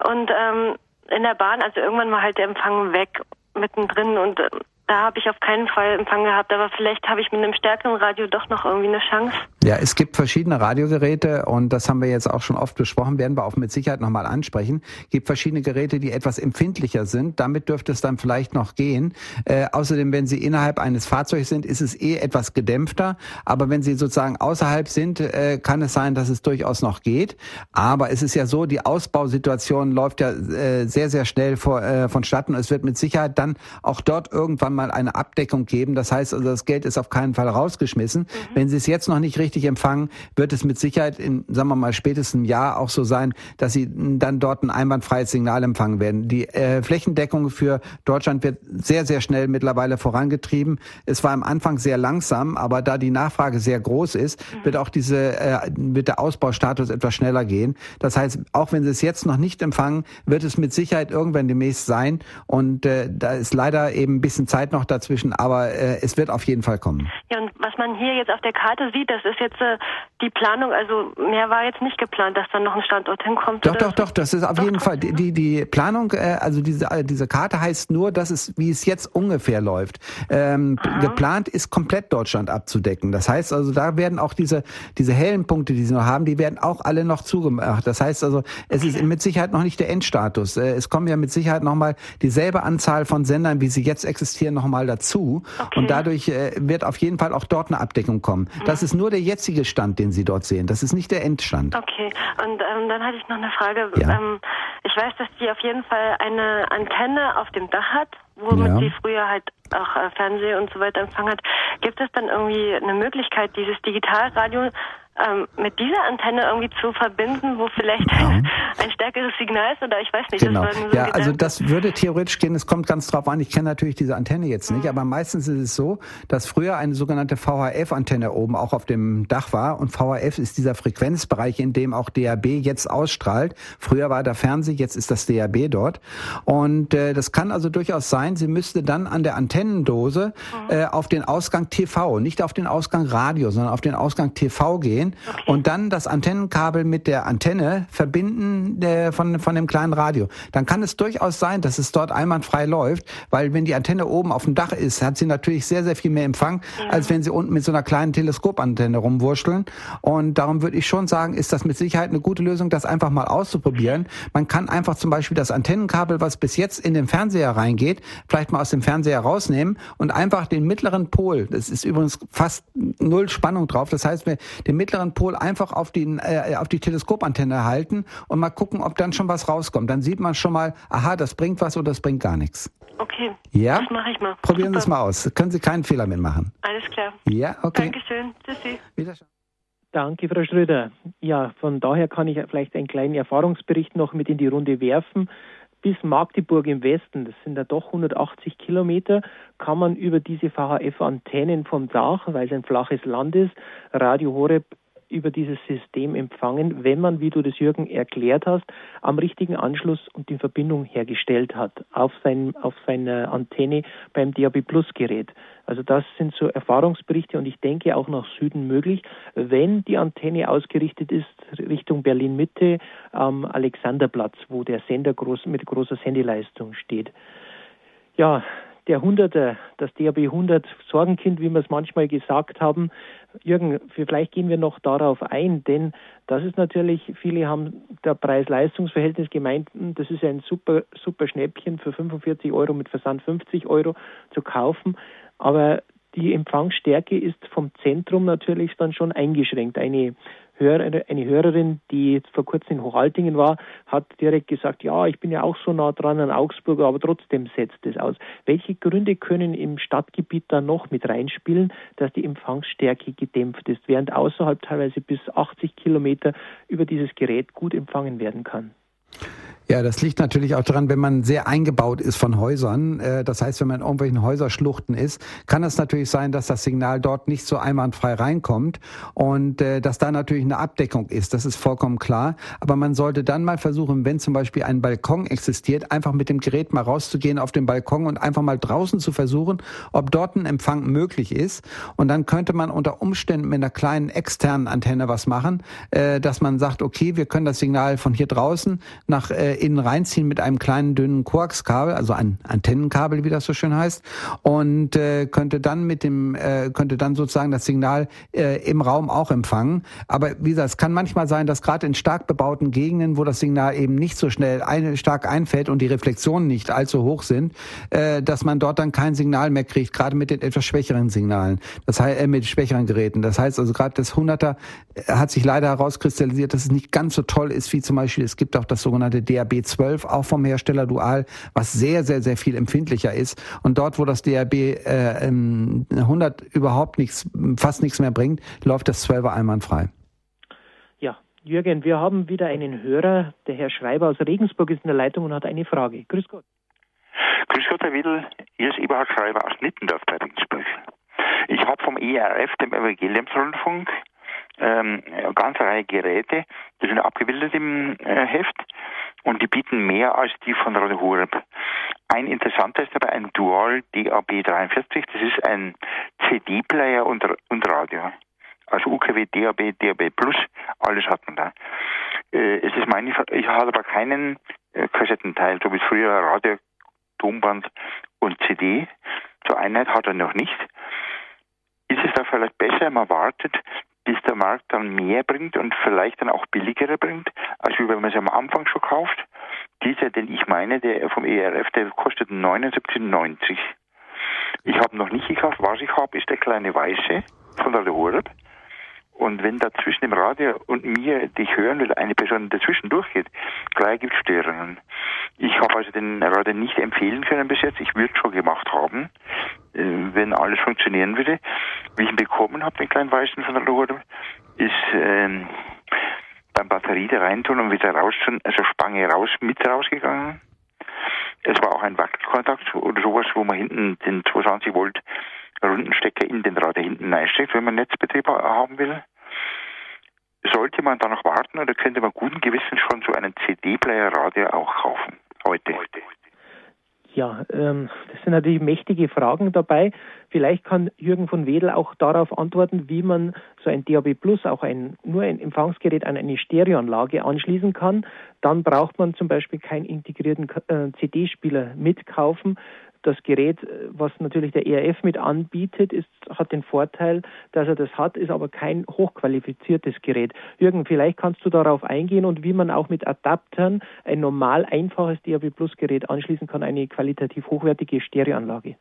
und ähm, in der Bahn, also irgendwann war halt der Empfang weg mittendrin und äh, da habe ich auf keinen Fall Empfang gehabt, aber vielleicht habe ich mit einem stärkeren Radio doch noch irgendwie eine Chance. Ja, es gibt verschiedene Radiogeräte und das haben wir jetzt auch schon oft besprochen, werden wir auch mit Sicherheit nochmal ansprechen. Es gibt verschiedene Geräte, die etwas empfindlicher sind. Damit dürfte es dann vielleicht noch gehen. Äh, außerdem, wenn Sie innerhalb eines Fahrzeugs sind, ist es eh etwas gedämpfter. Aber wenn Sie sozusagen außerhalb sind, äh, kann es sein, dass es durchaus noch geht. Aber es ist ja so, die Ausbausituation läuft ja äh, sehr, sehr schnell vor, äh, vonstatten. Es wird mit Sicherheit dann auch dort irgendwann mal eine Abdeckung geben. Das heißt also, das Geld ist auf keinen Fall rausgeschmissen. Mhm. Wenn Sie es jetzt noch nicht richtig empfangen, wird es mit Sicherheit in, sagen wir mal, spätestens einem Jahr auch so sein, dass Sie dann dort ein einwandfreies Signal empfangen werden. Die äh, Flächendeckung für Deutschland wird sehr, sehr schnell mittlerweile vorangetrieben. Es war am Anfang sehr langsam, aber da die Nachfrage sehr groß ist, mhm. wird auch diese, äh, wird der Ausbaustatus etwas schneller gehen. Das heißt, auch wenn Sie es jetzt noch nicht empfangen, wird es mit Sicherheit irgendwann demnächst sein. Und äh, da ist leider eben ein bisschen Zeit noch dazwischen, aber äh, es wird auf jeden Fall kommen. Ja, und was man hier jetzt auf der Karte sieht, das ist jetzt äh, die Planung, also mehr war jetzt nicht geplant, dass dann noch ein Standort hinkommt. Doch, doch, doch, das ist auf doch, jeden Fall, die, die Planung, äh, also diese, äh, diese Karte heißt nur, dass es, wie es jetzt ungefähr läuft. Ähm, geplant ist komplett Deutschland abzudecken. Das heißt also, da werden auch diese, diese hellen Punkte, die sie noch haben, die werden auch alle noch zugemacht. Das heißt also, es okay. ist mit Sicherheit noch nicht der Endstatus. Äh, es kommen ja mit Sicherheit nochmal dieselbe Anzahl von Sendern, wie sie jetzt existieren, nochmal dazu. Okay. Und dadurch äh, wird auf jeden Fall auch dort eine Abdeckung kommen. Mhm. Das ist nur der jetzige Stand, den Sie dort sehen. Das ist nicht der Endstand. Okay. Und ähm, dann hatte ich noch eine Frage. Ja. Ähm, ich weiß, dass die auf jeden Fall eine Antenne auf dem Dach hat, womit ja. sie früher halt auch äh, Fernseh und so weiter empfangen hat. Gibt es dann irgendwie eine Möglichkeit, dieses Digitalradio ähm, mit dieser Antenne irgendwie zu verbinden, wo vielleicht ja. ein stärkeres Signal ist oder ich weiß nicht. Genau. So ja, also das würde theoretisch gehen. Es kommt ganz drauf an. Ich kenne natürlich diese Antenne jetzt nicht, mhm. aber meistens ist es so, dass früher eine sogenannte VHF-Antenne oben auch auf dem Dach war und VHF ist dieser Frequenzbereich, in dem auch DAB jetzt ausstrahlt. Früher war der Fernseh, jetzt ist das DAB dort und äh, das kann also durchaus sein. Sie müsste dann an der Antennendose mhm. äh, auf den Ausgang TV, nicht auf den Ausgang Radio, sondern auf den Ausgang TV gehen gehen okay. und dann das Antennenkabel mit der Antenne verbinden äh, von, von dem kleinen Radio. Dann kann es durchaus sein, dass es dort einwandfrei läuft, weil wenn die Antenne oben auf dem Dach ist, hat sie natürlich sehr, sehr viel mehr Empfang, ja. als wenn sie unten mit so einer kleinen Teleskopantenne rumwurschteln. Und darum würde ich schon sagen, ist das mit Sicherheit eine gute Lösung, das einfach mal auszuprobieren. Man kann einfach zum Beispiel das Antennenkabel, was bis jetzt in den Fernseher reingeht, vielleicht mal aus dem Fernseher rausnehmen und einfach den mittleren Pol, das ist übrigens fast null Spannung drauf, das heißt, wir den mittleren Pol einfach auf die, äh, auf die Teleskopantenne halten und mal gucken, ob dann schon was rauskommt. Dann sieht man schon mal, aha, das bringt was oder das bringt gar nichts. Okay. Ja? Das mache ich mal. Probieren Sie es mal aus. Können Sie keinen Fehler mitmachen. Alles klar. Ja, okay. Dankeschön. Tschüssi. Wiederschauen. Danke, Frau Schröder. Ja, von daher kann ich vielleicht einen kleinen Erfahrungsbericht noch mit in die Runde werfen bis Magdeburg im Westen, das sind ja doch 180 Kilometer, kann man über diese VHF-Antennen vom Dach, weil es ein flaches Land ist, Radio Horeb über dieses System empfangen, wenn man, wie du das Jürgen erklärt hast, am richtigen Anschluss und die Verbindung hergestellt hat auf, sein, auf seiner Antenne beim DAB Plus Gerät. Also das sind so Erfahrungsberichte und ich denke auch nach Süden möglich, wenn die Antenne ausgerichtet ist Richtung Berlin Mitte am Alexanderplatz, wo der Sender groß, mit großer Sendeleistung steht. Ja, der Hunderter, das DAB 100 Sorgenkind, wie wir es manchmal gesagt haben. Jürgen, vielleicht gehen wir noch darauf ein, denn das ist natürlich, viele haben der Preis-Leistungs-Verhältnis gemeint, hm, das ist ein super, super Schnäppchen für 45 Euro mit Versand 50 Euro zu kaufen. Aber die Empfangsstärke ist vom Zentrum natürlich dann schon eingeschränkt. Eine Hörer, eine Hörerin, die vor kurzem in Hochaltingen war, hat direkt gesagt, ja, ich bin ja auch so nah dran an Augsburg, aber trotzdem setzt es aus. Welche Gründe können im Stadtgebiet da noch mit reinspielen, dass die Empfangsstärke gedämpft ist, während außerhalb teilweise bis 80 Kilometer über dieses Gerät gut empfangen werden kann? Ja, das liegt natürlich auch daran, wenn man sehr eingebaut ist von Häusern. Äh, das heißt, wenn man in irgendwelchen Häuserschluchten ist, kann es natürlich sein, dass das Signal dort nicht so einwandfrei reinkommt und äh, dass da natürlich eine Abdeckung ist. Das ist vollkommen klar. Aber man sollte dann mal versuchen, wenn zum Beispiel ein Balkon existiert, einfach mit dem Gerät mal rauszugehen auf den Balkon und einfach mal draußen zu versuchen, ob dort ein Empfang möglich ist. Und dann könnte man unter Umständen mit einer kleinen externen Antenne was machen, äh, dass man sagt, okay, wir können das Signal von hier draußen nach innen reinziehen mit einem kleinen dünnen Koaxkabel, also ein Antennenkabel, wie das so schön heißt, und äh, könnte dann mit dem äh, könnte dann sozusagen das Signal äh, im Raum auch empfangen. Aber wie gesagt, es kann manchmal sein, dass gerade in stark bebauten Gegenden, wo das Signal eben nicht so schnell ein, stark einfällt und die Reflexionen nicht allzu hoch sind, äh, dass man dort dann kein Signal mehr kriegt, gerade mit den etwas schwächeren Signalen. Das heißt, äh, mit schwächeren Geräten. Das heißt also gerade das 100er äh, hat sich leider herauskristallisiert, dass es nicht ganz so toll ist wie zum Beispiel, es gibt auch das sogenannte DAB 12, auch vom Hersteller Dual, was sehr, sehr, sehr viel empfindlicher ist. Und dort, wo das DAB äh, 100 überhaupt nichts, fast nichts mehr bringt, läuft das 12er einwandfrei. Ja, Jürgen, wir haben wieder einen Hörer. Der Herr Schreiber aus Regensburg ist in der Leitung und hat eine Frage. Grüß Gott. Grüß Gott, Herr Wiedel. Hier ist Eberhard Schreiber aus Nittendorf bei Regensburg. Ich habe vom ERF, dem Evangeliumsrundfunk, ähm, eine ganze Reihe Geräte, die sind abgebildet im äh, Heft und die bieten mehr als die von Radio Horeb. Ein interessanter ist dabei ein Dual DAB 43, das ist ein CD-Player und, und Radio. Also UKW, DAB, DAB Plus, alles hat man da. Äh, es ist meine, ich habe aber keinen äh, Kassettenteil, so wie früher Radio, Tonband und CD. Zur Einheit hat er noch nicht. Ist es da vielleicht besser, man wartet, bis der Markt dann mehr bringt und vielleicht dann auch billigere bringt, als wenn man es am Anfang schon kauft. Dieser, den ich meine, der vom ERF, der kostet 79,90. Ich habe noch nicht gekauft. Was ich habe, ist der kleine Weiße von der Horeb. Und wenn da zwischen dem Radio und mir dich hören will, eine Person dazwischen durchgeht, gleich gibt es Störungen. Ich habe also den Radio nicht empfehlen können bis jetzt. Ich würde es schon gemacht haben, äh, wenn alles funktionieren würde. Wie ich ihn bekommen habe, den kleinen Weißen von der Lore, ist ähm, beim Batterie da reintun und wieder raus, also Spange raus, mit rausgegangen. Es war auch ein Wackelkontakt oder sowas, wo man hinten den 22 Volt Rundenstecker in den Radio hinten einsteckt, wenn man Netzbetrieb haben will. Sollte man da noch warten oder könnte man guten Gewissens schon so einen CD-Player-Radio auch kaufen? Heute. Ja, ähm, das sind natürlich mächtige Fragen dabei. Vielleicht kann Jürgen von Wedel auch darauf antworten, wie man so ein DAB Plus, auch ein, nur ein Empfangsgerät an eine Stereoanlage anschließen kann. Dann braucht man zum Beispiel keinen integrierten äh, CD-Spieler mitkaufen, das Gerät, äh, was natürlich der ERF mit anbietet, ist, hat den Vorteil, dass er das hat, ist aber kein hochqualifiziertes Gerät. Jürgen, vielleicht kannst du darauf eingehen und wie man auch mit Adaptern ein normal einfaches DAB Plus Gerät anschließen kann, eine qualitativ hochwertige Stereoanlage.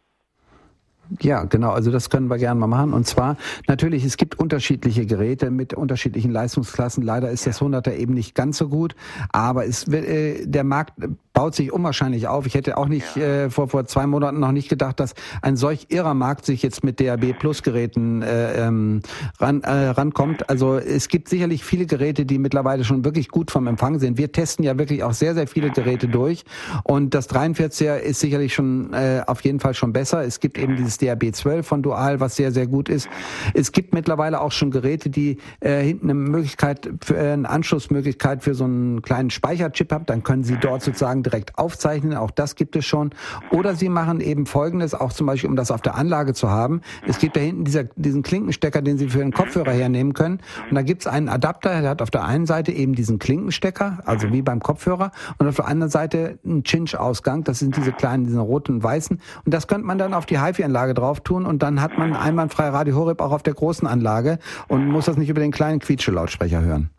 Ja, genau. Also das können wir gerne mal machen. Und zwar natürlich, es gibt unterschiedliche Geräte mit unterschiedlichen Leistungsklassen. Leider ist das 100er eben nicht ganz so gut, aber es, äh, der Markt baut sich unwahrscheinlich auf. Ich hätte auch nicht äh, vor vor zwei Monaten noch nicht gedacht, dass ein solch irrer Markt sich jetzt mit DAB Plus Geräten äh, ähm, ran, äh, rankommt. Also es gibt sicherlich viele Geräte, die mittlerweile schon wirklich gut vom Empfang sind. Wir testen ja wirklich auch sehr sehr viele Geräte durch und das 43er ist sicherlich schon äh, auf jeden Fall schon besser. Es gibt eben dieses DAB 12 von Dual, was sehr sehr gut ist. Es gibt mittlerweile auch schon Geräte, die äh, hinten eine Möglichkeit für äh, eine Anschlussmöglichkeit für so einen kleinen Speicherchip haben. Dann können Sie dort sozusagen direkt aufzeichnen, auch das gibt es schon. Oder Sie machen eben Folgendes, auch zum Beispiel, um das auf der Anlage zu haben. Es gibt da hinten dieser, diesen Klinkenstecker, den Sie für den Kopfhörer hernehmen können. Und da gibt es einen Adapter, der hat auf der einen Seite eben diesen Klinkenstecker, also wie beim Kopfhörer, und auf der anderen Seite einen Cinch-Ausgang, das sind diese kleinen, diese roten und weißen. Und das könnte man dann auf die HiFi-Anlage drauf tun und dann hat man einwandfrei Radio Horeb auch auf der großen Anlage und muss das nicht über den kleinen Quietsche-Lautsprecher hören.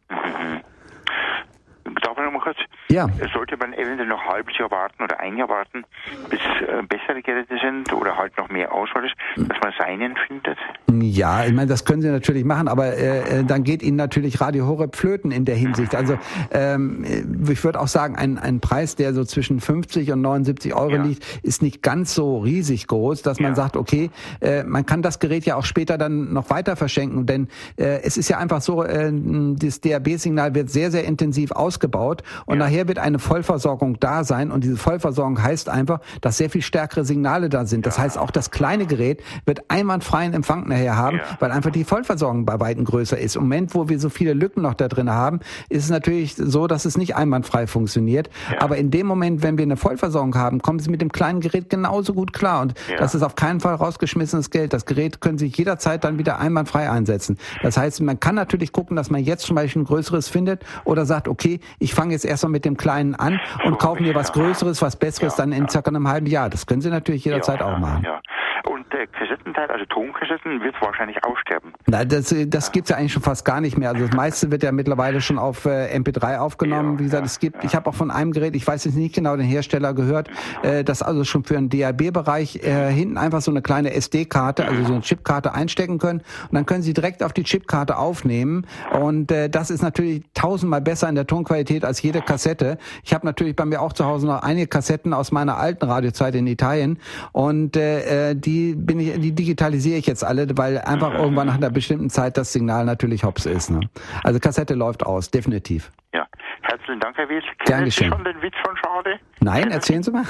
Ja. Sollte man eventuell noch ein halbes Jahr warten oder ein Jahr warten, bis äh, bessere Geräte sind oder halt noch mehr Auswahl ist, dass man seinen findet? Ja, ich meine, das können Sie natürlich machen, aber äh, äh dann geht Ihnen natürlich Radio Horeb flöten in der Hinsicht. Also ähm, ich würde auch sagen, ein, ein Preis, der so zwischen 50 und 79 Euro ja. liegt, ist nicht ganz so riesig groß, dass man ja. sagt, okay, äh, man kann das Gerät ja auch später dann noch weiter verschenken, denn äh, es ist ja einfach so, äh, das DAB-Signal wird sehr, sehr intensiv ausgebaut und ja. nachher wird eine Vollversorgung da sein und diese Vollversorgung heißt einfach, dass sehr viel stärkere Signale da sind. Das heißt, auch das kleine Gerät wird einwandfreien Empfang nachher haben, weil einfach die Vollversorgung bei Weitem größer ist. Im Moment, wo wir so viele Lücken noch da drin haben, ist es natürlich so, dass es nicht einwandfrei funktioniert. Aber in dem Moment, wenn wir eine Vollversorgung haben, kommen Sie mit dem kleinen Gerät genauso gut klar. Und das ist auf keinen Fall rausgeschmissenes Geld. Das Gerät können Sie jederzeit dann wieder einwandfrei einsetzen. Das heißt, man kann natürlich gucken, dass man jetzt zum Beispiel ein größeres findet oder sagt, okay, ich fange jetzt erstmal mit mit dem Kleinen an und kaufen mir was Größeres, was Besseres dann in circa einem halben Jahr. Das können Sie natürlich jederzeit auch machen. Ja. Und der Kassettenteil, also Tonkassetten, wird wahrscheinlich aussterben. Nein, das, das gibt's ja eigentlich schon fast gar nicht mehr. Also das meiste wird ja mittlerweile schon auf äh, MP3 aufgenommen. Ja, Wie gesagt, ja, es gibt, ja. ich habe auch von einem Gerät, ich weiß jetzt nicht genau den Hersteller gehört, äh, das also schon für einen DAB-Bereich äh, hinten einfach so eine kleine SD-Karte, also so eine Chipkarte einstecken können und dann können Sie direkt auf die Chipkarte aufnehmen und äh, das ist natürlich tausendmal besser in der Tonqualität als jede Kassette. Ich habe natürlich bei mir auch zu Hause noch einige Kassetten aus meiner alten Radiozeit in Italien und äh, äh, die bin ich, die digitalisiere ich jetzt alle, weil einfach irgendwann nach einer bestimmten Zeit das Signal natürlich hops ist. Ne? Also Kassette läuft aus, definitiv. Ja. Herzlichen Dank, Herr Wies. Gern Kennen Sie geschehen. schon den Witz von Schade? Nein, erzählen Sie mal.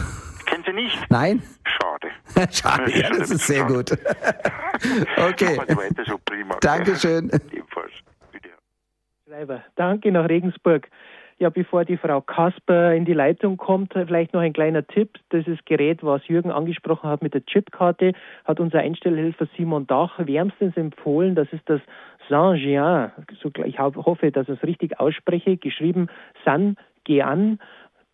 Kennen Sie nicht? Nein? Schade. Schade, ja, das ist sehr gut. Okay. Sie. Dankeschön. Schreiber, danke nach Regensburg. Ja, bevor die Frau Kasper in die Leitung kommt, vielleicht noch ein kleiner Tipp. Ist Gerät, was Jürgen angesprochen hat mit der Chipkarte, hat unser Einstellhelfer Simon Dach wärmstens empfohlen. Das ist das Saint-Jean. Ich hoffe, dass ich es richtig ausspreche. Geschrieben San-Jean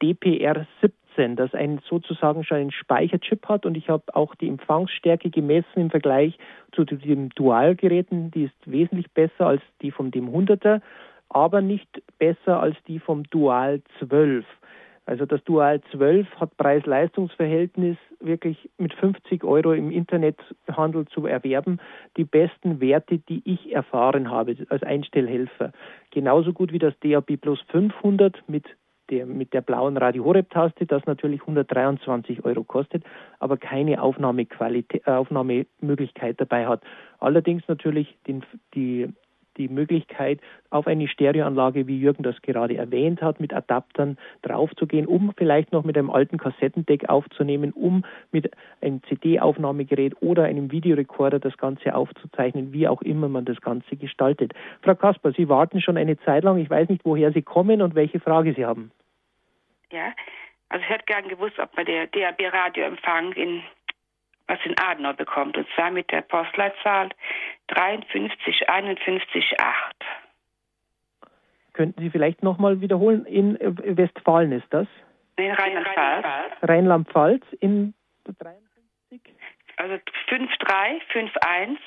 DPR 17, das ein sozusagen schon einen Speicherchip hat und ich habe auch die Empfangsstärke gemessen im Vergleich zu den Dualgeräten, die ist wesentlich besser als die vom dem 100er, aber nicht besser als die vom Dual 12. Also das Dual 12 hat Preis-Leistungs-Verhältnis wirklich mit 50 Euro im Internethandel zu erwerben. Die besten Werte, die ich erfahren habe als Einstellhelfer. Genauso gut wie das DAB Plus 500 mit der, mit der blauen Radio Horeb-Taste, das natürlich 123 Euro kostet, aber keine äh, Aufnahmemöglichkeit dabei hat. Allerdings natürlich den, die die Möglichkeit, auf eine Stereoanlage, wie Jürgen das gerade erwähnt hat, mit Adaptern draufzugehen, um vielleicht noch mit einem alten Kassettendeck aufzunehmen, um mit einem CD-Aufnahmegerät oder einem Videorekorder das Ganze aufzuzeichnen, wie auch immer man das Ganze gestaltet. Frau Kasper, Sie warten schon eine Zeit lang. Ich weiß nicht, woher Sie kommen und welche Frage Sie haben. Ja, also ich hätte gern gewusst, ob man der DAB-Radioempfang in was in Adenau bekommt, und zwar mit der Postleitzahl 53518. Könnten Sie vielleicht nochmal wiederholen? In Westfalen ist das? In Rheinland-Pfalz. Rheinland-Pfalz in 53? Also 53518.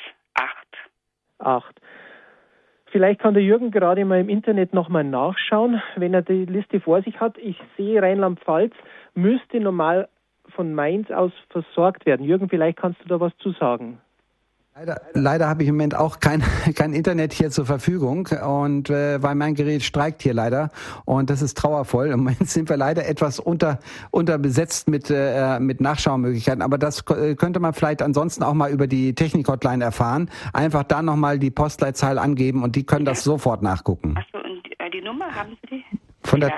8. Vielleicht kann der Jürgen gerade mal im Internet nochmal nachschauen, wenn er die Liste vor sich hat. Ich sehe, Rheinland-Pfalz müsste normal von Mainz aus versorgt werden. Jürgen, vielleicht kannst du da was zu sagen. Leider, leider habe ich im Moment auch kein, kein Internet hier zur Verfügung und äh, weil mein Gerät streikt hier leider und das ist trauervoll. Im Moment sind wir leider etwas unter unterbesetzt mit äh, mit Nachschaumöglichkeiten, aber das könnte man vielleicht ansonsten auch mal über die Technik-Hotline erfahren. Einfach da nochmal die Postleitzahl angeben und die können das sofort nachgucken. Achso, und die, äh, die Nummer haben Sie die? Von der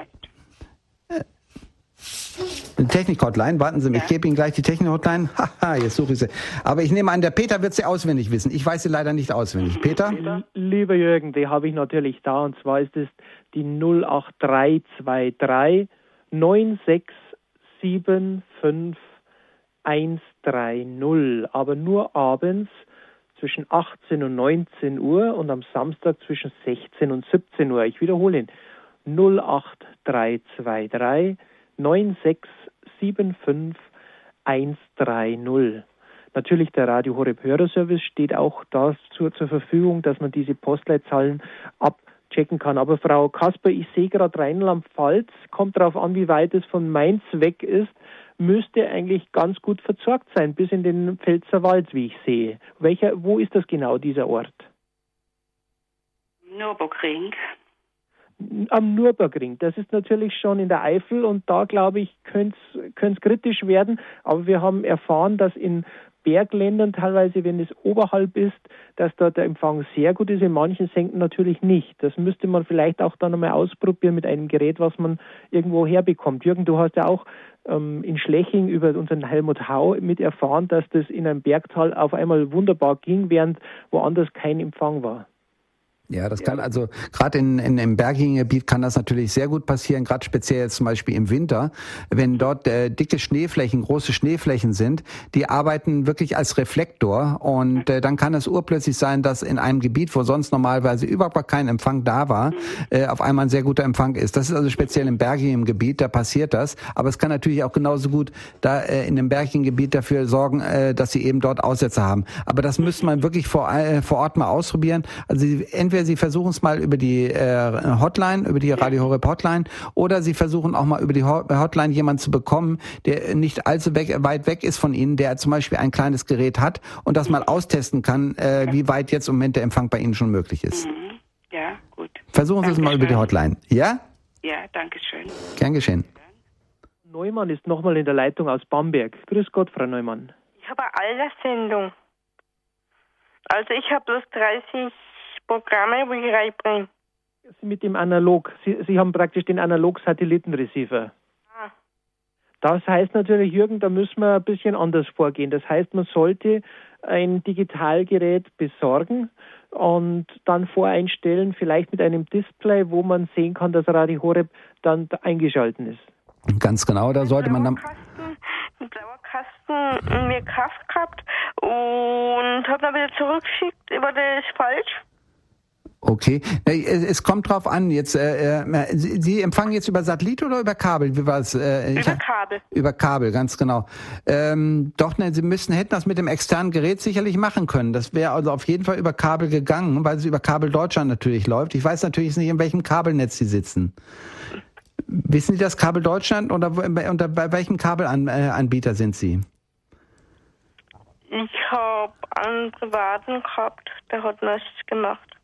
Technik-Hotline, warten Sie, ja. ich gebe Ihnen gleich die Technik-Hotline. Haha, jetzt suche ich sie. Aber ich nehme an, der Peter wird sie auswendig wissen. Ich weiß sie leider nicht auswendig. Peter? Lieber Jürgen, die habe ich natürlich da und zwar ist es die 08323 9675 130. Aber nur abends zwischen 18 und 19 Uhr und am Samstag zwischen 16 und 17 Uhr. Ich wiederhole ihn. 08323 9675130. Natürlich der Radio Horeb Hörerservice steht auch dazu zur Verfügung, dass man diese Postleitzahlen abchecken kann. Aber Frau Kasper, ich sehe gerade Rheinland-Pfalz, kommt darauf an, wie weit es von Mainz weg ist, müsste eigentlich ganz gut versorgt sein, bis in den Pfälzerwald, wie ich sehe. Welcher, wo ist das genau, dieser Ort? Nürburgring am Nürburgring. Das ist natürlich schon in der Eifel und da, glaube ich, könnte es kritisch werden. Aber wir haben erfahren, dass in Bergländern teilweise, wenn es oberhalb ist, dass da der Empfang sehr gut ist, in manchen Senken natürlich nicht. Das müsste man vielleicht auch dann einmal ausprobieren mit einem Gerät, was man irgendwo herbekommt. Jürgen, du hast ja auch ähm, in Schleching über unseren Helmut Hau mit erfahren, dass das in einem Bergtal auf einmal wunderbar ging, während woanders kein Empfang war. Ja, das kann also gerade in, in im bergigen Gebiet kann das natürlich sehr gut passieren, gerade speziell jetzt zum Beispiel im Winter, wenn dort äh, dicke Schneeflächen, große Schneeflächen sind, die arbeiten wirklich als Reflektor und äh, dann kann es urplötzlich sein, dass in einem Gebiet, wo sonst normalerweise überhaupt kein Empfang da war, äh, auf einmal ein sehr guter Empfang ist. Das ist also speziell im bergigen Gebiet, da passiert das, aber es kann natürlich auch genauso gut da äh, in dem bergigen Gebiet dafür sorgen, äh, dass sie eben dort Aussätze haben. Aber das müsste man wirklich vor, äh, vor Ort mal ausprobieren. Also entweder entweder Sie versuchen es mal über die äh, Hotline, über die Radio Horeb Hotline, oder Sie versuchen auch mal über die Hotline jemanden zu bekommen, der nicht allzu weg, weit weg ist von Ihnen, der zum Beispiel ein kleines Gerät hat und das mal austesten kann, äh, wie weit jetzt im Moment der Empfang bei Ihnen schon möglich ist. Mhm. Ja, gut. Versuchen Sie es mal über die Hotline. Ja? Ja, danke schön. Gern geschehen. Neumann ist nochmal in der Leitung aus Bamberg. Grüß Gott, Frau Neumann. Ich habe eine Alterssendung. Also ich habe bloß 30 Programme, wo ich reinbringe. Mit dem Analog. Sie, Sie haben praktisch den Analog-Satellitenreceiver. Ah. Das heißt natürlich, Jürgen, da müssen wir ein bisschen anders vorgehen. Das heißt, man sollte ein Digitalgerät besorgen und dann voreinstellen, vielleicht mit einem Display, wo man sehen kann, dass Radio Horeb dann eingeschalten ist. Ganz genau, da sollte man dann. Einen Dauerkasten mir Kraft gehabt und habe dann wieder zurückgeschickt, war das falsch? Okay, es kommt drauf an. Jetzt, äh, äh Sie empfangen jetzt über Satellit oder über Kabel? Wie war es? Äh, über Kabel. Über Kabel, ganz genau. Ähm, doch, ne, Sie müssen hätten das mit dem externen Gerät sicherlich machen können. Das wäre also auf jeden Fall über Kabel gegangen, weil es über Kabel Deutschland natürlich läuft. Ich weiß natürlich nicht, in welchem Kabelnetz Sie sitzen. Wissen Sie das Kabel Deutschland oder unter bei welchem Kabelanbieter sind Sie? Ich habe einen privaten gehabt, der hat nichts gemacht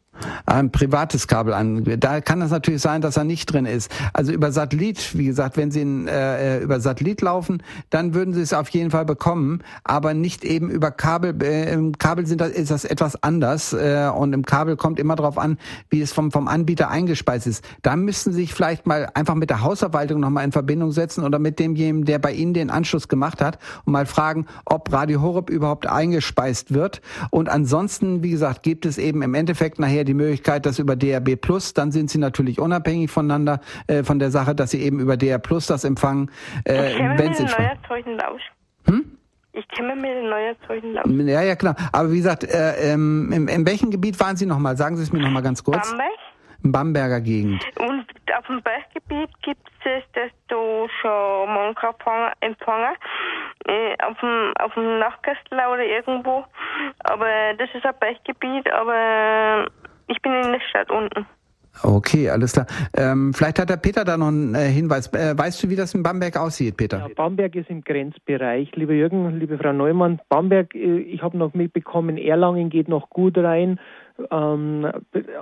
ein privates Kabel an. Da kann es natürlich sein, dass er nicht drin ist. Also über Satellit, wie gesagt, wenn Sie in, äh, über Satellit laufen, dann würden Sie es auf jeden Fall bekommen, aber nicht eben über Kabel. Äh, Im Kabel sind das, ist das etwas anders äh, und im Kabel kommt immer darauf an, wie es vom, vom Anbieter eingespeist ist. Da müssen Sie sich vielleicht mal einfach mit der Hausverwaltung nochmal in Verbindung setzen oder mit demjenigen, der bei Ihnen den Anschluss gemacht hat und mal fragen, ob Radio Horeb überhaupt eingespeist wird. Und ansonsten, wie gesagt, gibt es eben im Endeffekt nachher die Möglichkeit, dass über DRB Plus, dann sind sie natürlich unabhängig voneinander äh, von der Sache, dass sie eben über DR Plus das empfangen. Äh, wenn sie hm? Ich kenne mir den neuerzeugten Lausch. Ja, ja, klar. Aber wie gesagt, äh, ähm, in, in welchem Gebiet waren Sie nochmal? Sagen Sie es mir nochmal ganz kurz. Bamberg. In Bamberger Gegend. Und auf dem Berggebiet gibt es, manchmal empfangen, äh, auf dem, auf dem Nachtkastler oder irgendwo. Aber das ist ein Berggebiet, aber ich bin in der Stadt unten. Okay, alles klar. Ähm, vielleicht hat der Peter da noch einen äh, Hinweis. Äh, weißt du, wie das in Bamberg aussieht, Peter? Ja, Bamberg ist im Grenzbereich. Lieber Jürgen, liebe Frau Neumann, Bamberg, äh, ich habe noch mitbekommen, Erlangen geht noch gut rein. Ähm,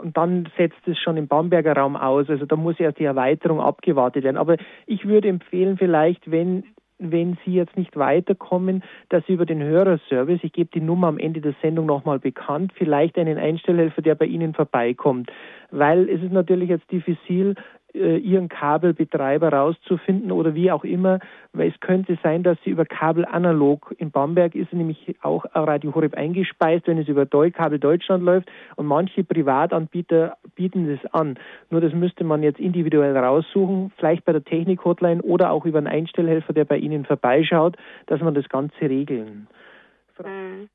und dann setzt es schon im Bamberger Raum aus. Also da muss erst die Erweiterung abgewartet werden. Aber ich würde empfehlen, vielleicht, wenn wenn Sie jetzt nicht weiterkommen, dass Sie über den Hörerservice, ich gebe die Nummer am Ende der Sendung nochmal bekannt, vielleicht einen Einstellhelfer, der bei Ihnen vorbeikommt. Weil es ist natürlich jetzt diffizil, ihren Kabelbetreiber rauszufinden oder wie auch immer, weil es könnte sein, dass sie über Kabel analog in Bamberg ist nämlich auch Radio Horeb eingespeist, wenn es über Kabel Deutschland läuft und manche Privatanbieter bieten das an. Nur das müsste man jetzt individuell raussuchen, vielleicht bei der Technik-Hotline oder auch über einen Einstellhelfer, der bei Ihnen vorbeischaut, dass man das Ganze regeln. Mhm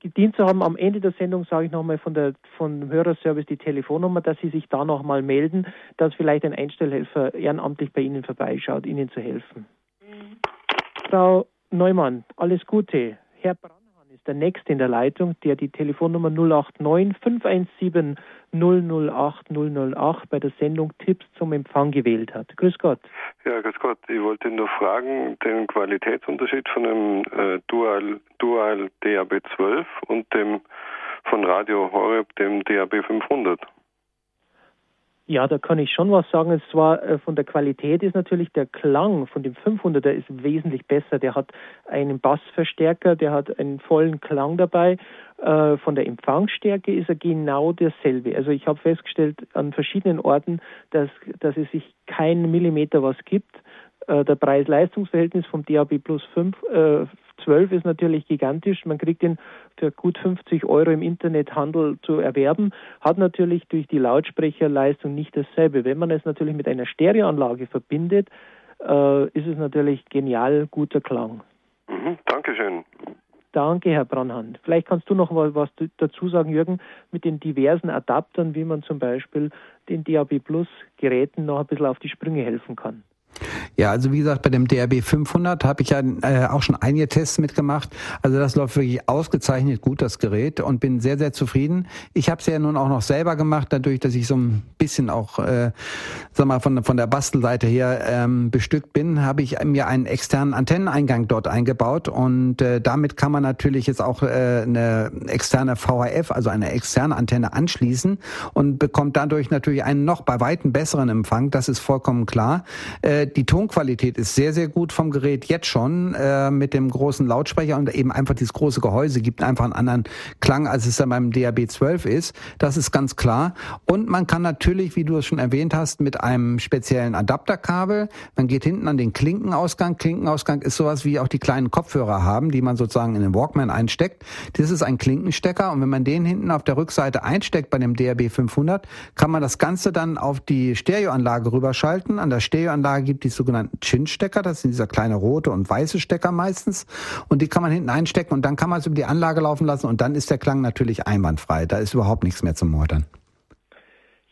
gedient zu haben. Am Ende der Sendung sage ich nochmal von der von Hörerservice die Telefonnummer, dass Sie sich da nochmal melden, dass vielleicht ein Einstellhelfer ehrenamtlich bei Ihnen vorbeischaut, Ihnen zu helfen. Mhm. Frau Neumann, alles Gute. Herr Brandner der Nächste in der Leitung, der die Telefonnummer 089 517 008 008 bei der Sendung Tipps zum Empfang gewählt hat. Grüß Gott. Ja, grüß Gott. Ich wollte nur fragen, den Qualitätsunterschied von einem äh, Dual, Dual DAB 12 und dem von Radio Horeb, dem DAB 500. Ja, da kann ich schon was sagen. Es war äh, von der Qualität ist natürlich der Klang von dem 500er ist wesentlich besser. Der hat einen Bassverstärker, der hat einen vollen Klang dabei. Äh, von der Empfangsstärke ist er genau derselbe. Also ich habe festgestellt an verschiedenen Orten, dass dass es sich kein Millimeter was gibt Äh, der Preis-Leistungs-Verhältnis vom DAB Plus 5, äh, 12 ist natürlich gigantisch. Man kriegt ihn für gut 50 Euro im Internethandel zu erwerben, hat natürlich durch die Lautsprecherleistung nicht dasselbe. Wenn man es natürlich mit einer Stereoanlage verbindet, äh, ist es natürlich genial guter Klang. Mhm, Dankeschön. Danke, Herr Brandhand. Vielleicht kannst du noch mal was dazu sagen, Jürgen, mit den diversen Adaptern, wie man zum Beispiel den DAB Plus Geräten noch ein bisschen auf die Sprünge helfen kann. Ja, also wie gesagt, bei dem DRB 500 habe ich ja äh, auch schon einige Tests mitgemacht. Also das läuft wirklich ausgezeichnet gut, das Gerät, und bin sehr, sehr zufrieden. Ich habe es ja nun auch noch selber gemacht, dadurch, dass ich so ein bisschen auch, äh, sag mal, von, von der Bastelseite her ähm, bestückt bin, habe ich mir einen externen Antenneneingang dort eingebaut und äh, damit kann man natürlich jetzt auch äh, eine externe VHF, also eine externe Antenne anschließen und bekommt dadurch natürlich einen noch bei weitem besseren Empfang. Das ist vollkommen klar. Äh, die Tonqualität ist sehr, sehr gut vom Gerät jetzt schon äh, mit dem großen Lautsprecher und eben einfach dieses große Gehäuse gibt einfach einen anderen Klang, als es dann beim DAB 12 ist. Das ist ganz klar. Und man kann natürlich, wie du es schon erwähnt hast, mit einem speziellen Adapterkabel, man geht hinten an den Klinkenausgang. Klinkenausgang ist sowas wie auch die kleinen Kopfhörer haben, die man sozusagen in den Walkman einsteckt. Das ist ein Klinkenstecker und wenn man den hinten auf der Rückseite einsteckt bei dem DAB 500, kann man das Ganze dann auf die Stereoanlage rüberschalten. An der Stereoanlage gibt die sogenannten Chin-Stecker, das sind dieser kleine rote und weiße Stecker meistens. Und die kann man hinten einstecken und dann kann man es über die Anlage laufen lassen und dann ist der Klang natürlich einwandfrei. Da ist überhaupt nichts mehr zum Meutern.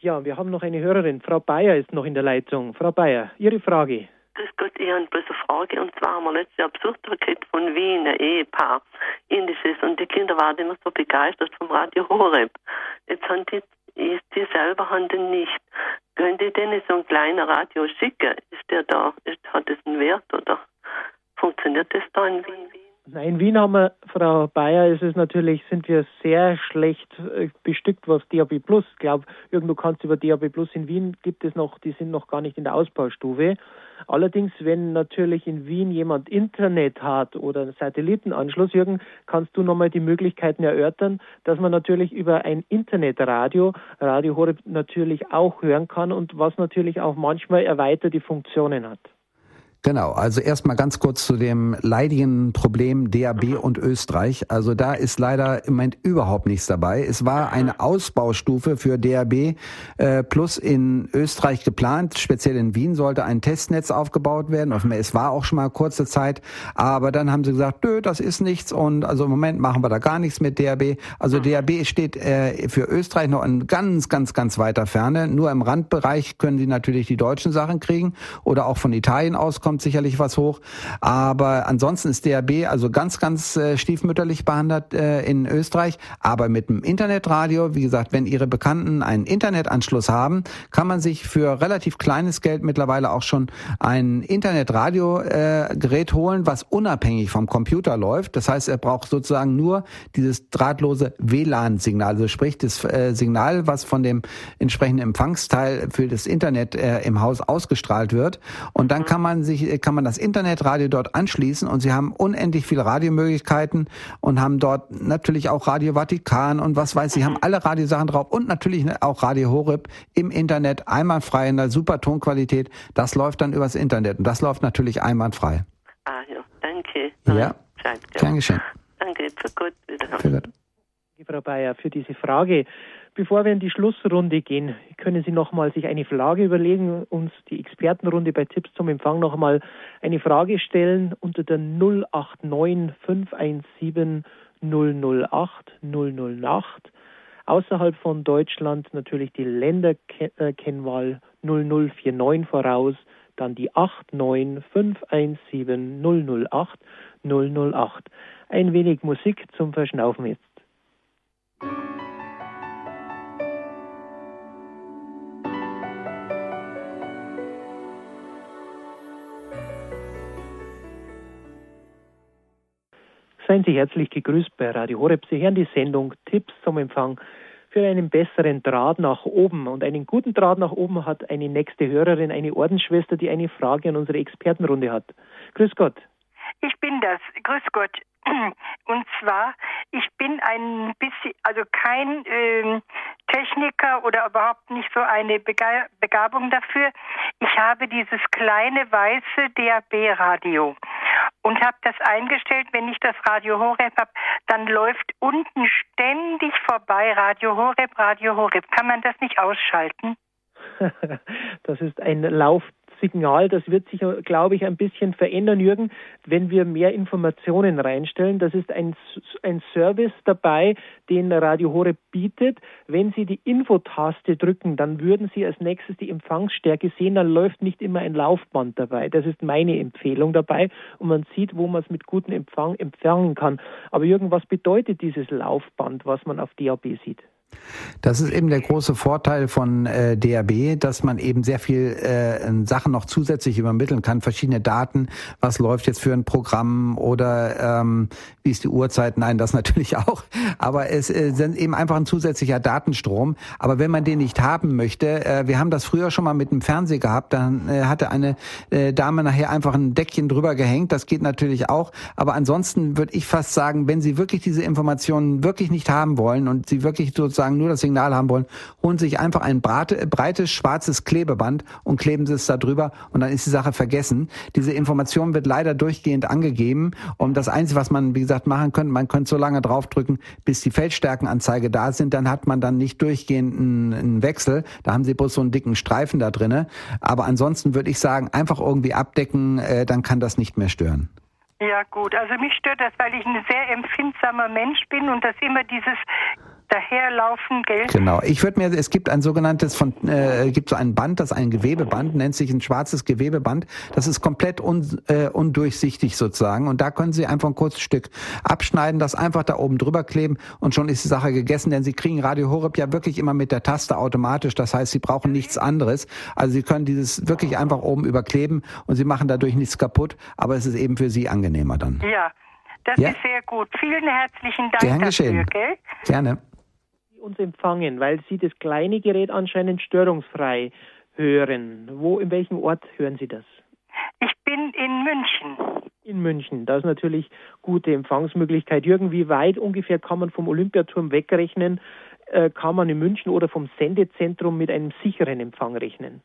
Ja, wir haben noch eine Hörerin. Frau Bayer ist noch in der Leitung. Frau Bayer, Ihre Frage. Grüß Gott, ich habe bloß eine Frage. Und zwar haben wir letztes Jahr Besuch gekriegt von Wien, ein Ehepaar, indisches. Und die Kinder waren immer so begeistert vom Radio Horeb. Jetzt haben die, die selber haben den nicht. Können die denn so ein kleiner Radio schicken? Ist der da? Ist, hat das einen Wert oder funktioniert das da in Wien? In Wien haben wir, Frau Bayer, ist es natürlich, sind wir sehr schlecht äh, bestückt, was DAB Plus. Ich glaube, irgendwo kannst du über DAB Plus in Wien gibt es noch, die sind noch gar nicht in der Ausbaustufe. Allerdings, wenn natürlich in Wien jemand Internet hat oder einen Satellitenanschluss, Jürgen, kannst du nochmal die Möglichkeiten erörtern, dass man natürlich über ein Internetradio, Radio Horeb natürlich auch hören kann und was natürlich auch manchmal erweiterte Funktionen hat. Genau, also erstmal ganz kurz zu dem leidigen Problem DAB und Österreich. Also da ist leider im Moment überhaupt nichts dabei. Es war eine Ausbaustufe für DAB äh, Plus in Österreich geplant. Speziell in Wien sollte ein Testnetz aufgebaut werden. Es war auch schon mal kurze Zeit, aber dann haben sie gesagt, nö, das ist nichts und also im Moment machen wir da gar nichts mit DAB. Also mhm. DAB steht äh, für Österreich noch in ganz, ganz, ganz weiter Ferne. Nur im Randbereich können sie natürlich die deutschen Sachen kriegen oder auch von Italien aus kommt sicherlich was hoch. Aber ansonsten ist DAB also ganz, ganz äh, stiefmütterlich behandelt äh, in Österreich. Aber mit dem Internetradio, wie gesagt, wenn Ihre Bekannten einen Internetanschluss haben, kann man sich für relativ kleines Geld mittlerweile auch schon ein Internetradiogerät äh, holen, was unabhängig vom Computer läuft. Das heißt, er braucht sozusagen nur dieses drahtlose WLAN-Signal, also sprich das äh, Signal, was von dem entsprechenden Empfangsteil für das Internet äh, im Haus ausgestrahlt wird. Und dann kann man sich kann man das Internetradio dort anschließen und sie haben unendlich viele Radiomöglichkeiten und haben dort natürlich auch Radio Vatikan und was weiß ich, haben alle Radiosachen drauf und natürlich auch Radio Horeb im Internet einwandfrei in der super Tonqualität. Das läuft dann übers Internet und das läuft natürlich einwandfrei. Ah ja, danke. Ja, gern geschehen. Danke, für Gott. Für Gott. Frau Bayer, für diese Frage. Bevor wir in die Schlussrunde gehen, können Sie noch mal sich eine Frage überlegen, uns die Expertenrunde bei Tipps zum Empfang noch mal eine Frage stellen unter der 089 517 008 008. Außerhalb von Deutschland natürlich die Länderkennwahl 0049 voraus, dann die 89 517 008 008. Ein wenig Musik zum Verschnaufen jetzt. Seien Sie herzlich gegrüßt bei Radio Horeb. Sie hören die Sendung Tipps zum Empfang für einen besseren Draht nach oben. Und einen guten Draht nach oben hat eine nächste Hörerin, eine Ordensschwester, die eine Frage an unsere Expertenrunde hat. Grüß Gott. Ich bin das. Grüß Gott. Und zwar, ich bin ein bisschen, also kein äh, Techniker oder überhaupt nicht so eine Begabung dafür. Ich habe dieses kleine weiße DAB-Radio und habe das eingestellt, wenn ich das Radio Horeb habe, dann läuft unten ständig vorbei Radio Horeb, Radio Horeb. Kann man das nicht ausschalten? das ist ein Lauf Signal, das wird sich, glaube ich, ein bisschen verändern, Jürgen, wenn wir mehr Informationen reinstellen. Das ist ein, ein Service dabei, den Radio Horeb bietet. Wenn Sie die Infotaste drücken, dann würden Sie als nächstes die Empfangsstärke sehen. Dann läuft nicht immer ein Laufband dabei. Das ist meine Empfehlung dabei. Und man sieht, wo man es mit gutem Empfang empfangen kann. Aber Jürgen, was bedeutet dieses Laufband, was man auf DAB sieht? Das ist eben der große Vorteil von äh, DAB, dass man eben sehr viel äh, Sachen noch zusätzlich übermitteln kann, verschiedene Daten, was läuft jetzt für ein Programm oder ähm, wie ist die Uhrzeit? Nein, das natürlich auch. Aber es äh, sind eben einfach ein zusätzlicher Datenstrom. Aber wenn man den nicht haben möchte, äh, wir haben das früher schon mal mit dem Fernseher gehabt, dann äh, hatte eine äh, Dame nachher einfach ein Deckchen drüber gehängt. Das geht natürlich auch. Aber ansonsten würde ich fast sagen, wenn Sie wirklich diese Informationen wirklich nicht haben wollen und Sie wirklich sozusagen sozusagen nur das Signal haben wollen, holen sich einfach ein breites schwarzes Klebeband und kleben sie es da drüber und dann ist die Sache vergessen. Diese Information wird leider durchgehend angegeben und das Einzige, was man, wie gesagt, machen könnte, man könnte so lange draufdrücken, bis die Feldstärkenanzeige da sind, dann hat man dann nicht durchgehend einen, einen Wechsel. Da haben sie bloß so einen dicken Streifen da drinne. Aber ansonsten würde ich sagen, einfach irgendwie abdecken, äh, dann kann das nicht mehr stören. Ja gut, also mich stört das, weil ich ein sehr empfindsamer Mensch bin und dass immer dieses daherlaufen, gell? Genau. Ich würde mir, es gibt ein sogenanntes von, äh, gibt so ein Band, das ein Gewebeband, nennt sich ein schwarzes Gewebeband. Das ist komplett un, äh, undurchsichtig sozusagen. Und da können Sie einfach ein kurzes Stück abschneiden, das einfach da oben drüber kleben und schon ist die Sache gegessen, denn Sie kriegen Radio Horeb ja wirklich immer mit der Taste automatisch. Das heißt, Sie brauchen nichts anderes. Also Sie können dieses wirklich einfach oben überkleben und Sie machen dadurch nichts kaputt, aber es ist eben für Sie angenehmer dann. Ja. Das ja? ist sehr gut. Vielen herzlichen Dank Gern dafür, geschehen. Gell? Gerne uns empfangen, weil Sie das kleine Gerät anscheinend störungsfrei hören. Wo, in welchem Ort hören Sie das? Ich bin in München. In München. Das ist natürlich gute Empfangsmöglichkeit. Jürgen, wie weit ungefähr kann man vom Olympiaturm wegrechnen? Äh, kann man in München oder vom Sendezentrum mit einem sicheren Empfang rechnen?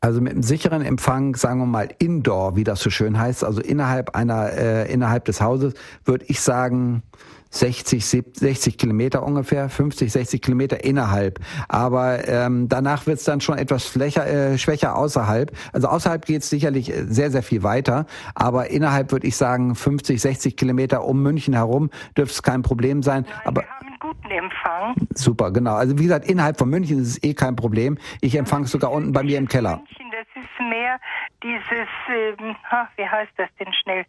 Also mit einem sicheren Empfang, sagen wir mal indoor, wie das so schön heißt, also innerhalb einer äh, innerhalb des Hauses, würde ich sagen 60, 60 Kilometer ungefähr, 50, 60 Kilometer innerhalb. Aber ähm, danach wird es dann schon etwas flächer, äh, schwächer außerhalb. Also außerhalb geht es sicherlich äh, sehr, sehr viel weiter. Aber innerhalb würde ich sagen 50, 60 Kilometer um München herum dürfte es kein Problem sein. Nein, aber guten Empfang. Super, genau. Also wie gesagt, innerhalb von München ist es eh kein Problem. Ich empfange es sogar unten bei mir im Keller. München, das ist mehr dieses, ähm, wie heißt das denn schnell?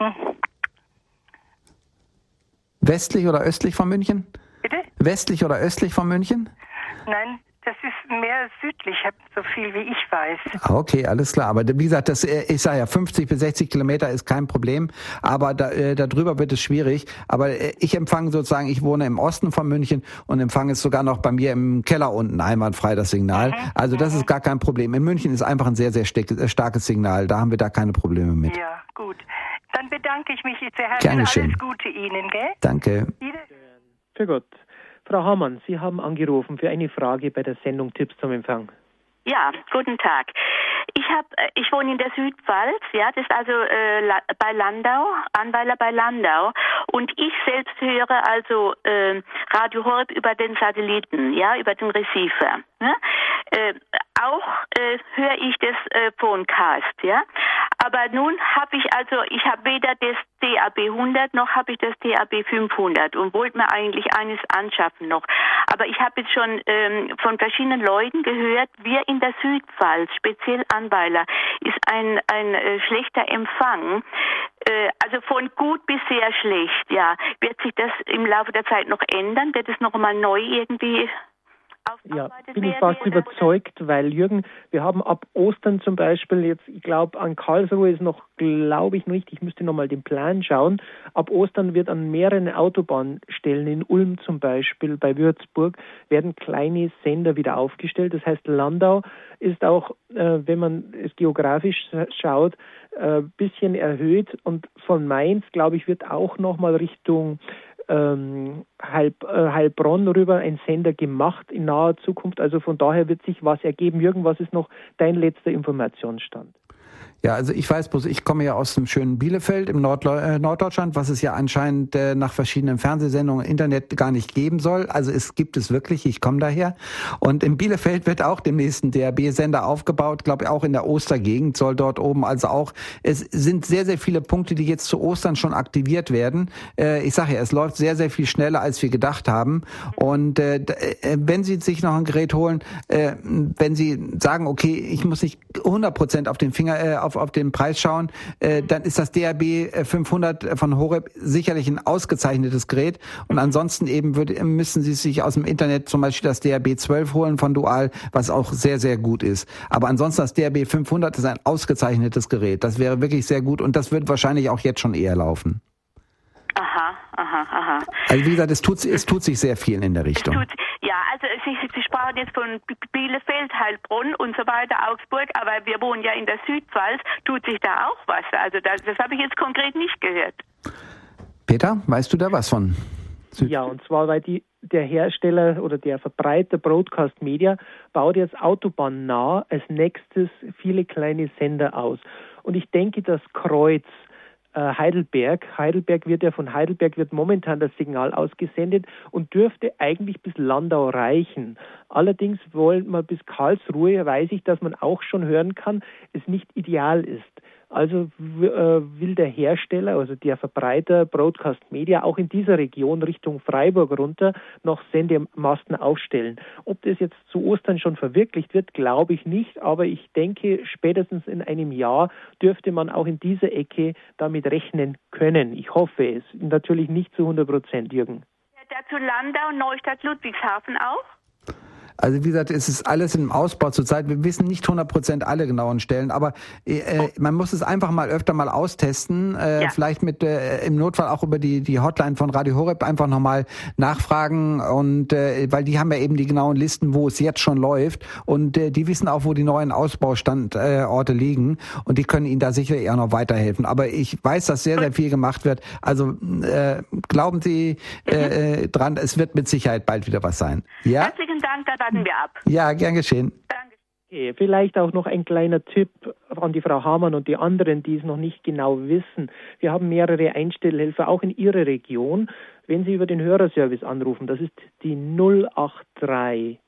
Hm. Westlich oder östlich von München? Bitte? Westlich oder östlich von München? Nein, das ist mehr südlich, so viel wie ich weiß. Ah, okay, alles klar. Aber wie gesagt, das, äh, ich sage ja, 50 bis 60 Kilometer ist kein Problem, aber da, äh, darüber wird es schwierig. Aber äh, ich empfange sozusagen, ich wohne im Osten von München und empfange es sogar noch bei mir im Keller unten einwandfrei, das Signal. Mhm. Also das mhm. ist gar kein Problem. In München ist einfach ein sehr, sehr äh, starkes Signal. Da haben wir da keine Probleme mit. Ja, gut. Dann bedanke ich mich sehr herzlich. Alles Gute Ihnen, gell? Danke. Für Gott. Frau Hamann, Sie haben angerufen für eine Frage bei der Sendung Tipps zum Empfang. Ja, guten Tag. Ich habe, äh, ich wohne in der Südpfalz, ja, das ist also äh, bei Landau, Anweiler bei Landau, und ich selbst höre also äh, Radio Horb über den Satelliten, ja, über den Receiver. Ne? Äh, auch äh, höre ich das äh, Phonecast, ja. Aber nun habe ich also, ich habe weder das DAB 100 noch habe ich das DAB 500 und wollte mir eigentlich eines anschaffen noch. Aber ich habe jetzt schon ähm, von verschiedenen Leuten gehört, wir in der Südpfalz, speziell Anweiler, ist ein, ein äh, schlechter Empfang. Äh, also von gut bis sehr schlecht, ja. Wird sich das im Laufe der Zeit noch ändern? Wird es noch mal neu irgendwie Ja, bin ich fast überzeugt, weil Jürgen, wir haben ab Ostern zum Beispiel jetzt, ich glaube, an Karlsruhe ist noch, glaube ich nicht, ich müsste nochmal den Plan schauen. Ab Ostern wird an mehreren Autobahnstellen in Ulm zum Beispiel, bei Würzburg, werden kleine Sender wieder aufgestellt. Das heißt, Landau ist auch, äh, wenn man es geografisch schaut, ein äh, bisschen erhöht und von Mainz, glaube ich, wird auch nochmal Richtung ähm, Heilb, äh, Heilbronn rüber ein Sender gemacht in naher Zukunft. Also von daher wird sich was ergeben. Jürgen, was ist noch dein letzter Informationsstand? Ja, also ich weiß bloß, ich komme ja aus dem schönen Bielefeld im Nord äh, Norddeutschland, was es ja anscheinend äh, nach verschiedenen Fernsehsendungen Internet gar nicht geben soll. Also es gibt es wirklich, ich komme daher. Und in Bielefeld wird auch demnächst ein DRB-Sender aufgebaut, glaube ich auch in der Ostergegend soll dort oben. Also auch, es sind sehr, sehr viele Punkte, die jetzt zu Ostern schon aktiviert werden. Äh, ich sage ja, es läuft sehr, sehr viel schneller, als wir gedacht haben. Und äh, äh wenn Sie sich noch ein Gerät holen, äh, wenn Sie sagen, okay, ich muss nicht 100 Prozent auf den Finger, äh, auf, auf den Preis schauen, äh, dann ist das DRB 500 äh, von Horeb sicherlich ein ausgezeichnetes Gerät. Und ansonsten eben würde, müssen Sie sich aus dem Internet zum Beispiel das DRB 12 holen von Dual, was auch sehr, sehr gut ist. Aber ansonsten das DRB 500 ist ein ausgezeichnetes Gerät. Das wäre wirklich sehr gut und das wird wahrscheinlich auch jetzt schon eher laufen. Aha, aha, aha. Also wie gesagt, es tut, es tut sich sehr viel in der Richtung. Tut, ja, also Sie, Sie sprachen jetzt von Bielefeld, Heilbronn und so weiter, Augsburg, aber wir wohnen ja in der Südpfalz. Tut sich da auch was? Also das, das habe ich jetzt konkret nicht gehört. Peter, weißt du da was von? Süd ja, und zwar weil die, der Hersteller oder der Verbreiter Broadcast Media baut jetzt autobahnnah als nächstes viele kleine Sender aus. Und ich denke, das Kreuz Heidelberg. Heidelberg wird ja von Heidelberg wird momentan das Signal ausgesendet und dürfte eigentlich bis Landau reichen. Allerdings wollen wir bis Karlsruhe, weiß ich, dass man auch schon hören kann, es nicht ideal ist. Also äh, will der Hersteller, also der Verbreiter Broadcast Media auch in dieser Region Richtung Freiburg runter noch Sendemasten aufstellen. Ob das jetzt zu Ostern schon verwirklicht wird, glaube ich nicht, aber ich denke, spätestens in einem Jahr dürfte man auch in dieser Ecke damit rechnen können. Ich hoffe es. Natürlich nicht zu 100 Prozent, Jürgen. Dazu Landau, Neustadt, Ludwigshafen auch? Also wie gesagt, es ist alles im Ausbau zurzeit. Wir wissen nicht 100 Prozent alle genauen Stellen, aber äh, oh. man muss es einfach mal öfter mal austesten. Äh, ja. Vielleicht mit äh, im Notfall auch über die die Hotline von Radio Horeb einfach nochmal nachfragen und äh, weil die haben ja eben die genauen Listen, wo es jetzt schon läuft und äh, die wissen auch, wo die neuen Ausbaustandorte liegen und die können Ihnen da sicherlich auch noch weiterhelfen. Aber ich weiß, dass sehr sehr viel gemacht wird. Also äh, glauben Sie äh, äh, dran, es wird mit Sicherheit bald wieder was sein. Ja. Herzlichen Dank warten wir ab. Ja, gern geschehen. Danke. Okay, vielleicht auch noch ein kleiner Tipp an die Frau Hamann und die anderen, die es noch nicht genau wissen. Wir haben mehrere Einstellhelfer auch in Ihrer Region. Wenn Sie über den Hörerservice anrufen, das ist die 083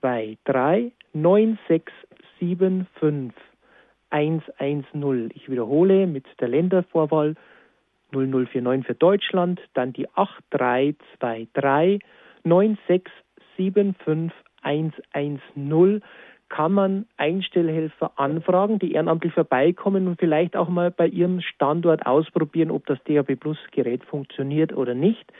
23 9675 110. Ich wiederhole mit der Ländervorwahl 0049 für Deutschland, dann die 8323 9675 75110 kann man Einstellhelfer anfragen, die ehrenamtlich vorbeikommen und vielleicht auch mal bei ihrem Standort ausprobieren, ob das DAB Plus Gerät funktioniert oder nicht,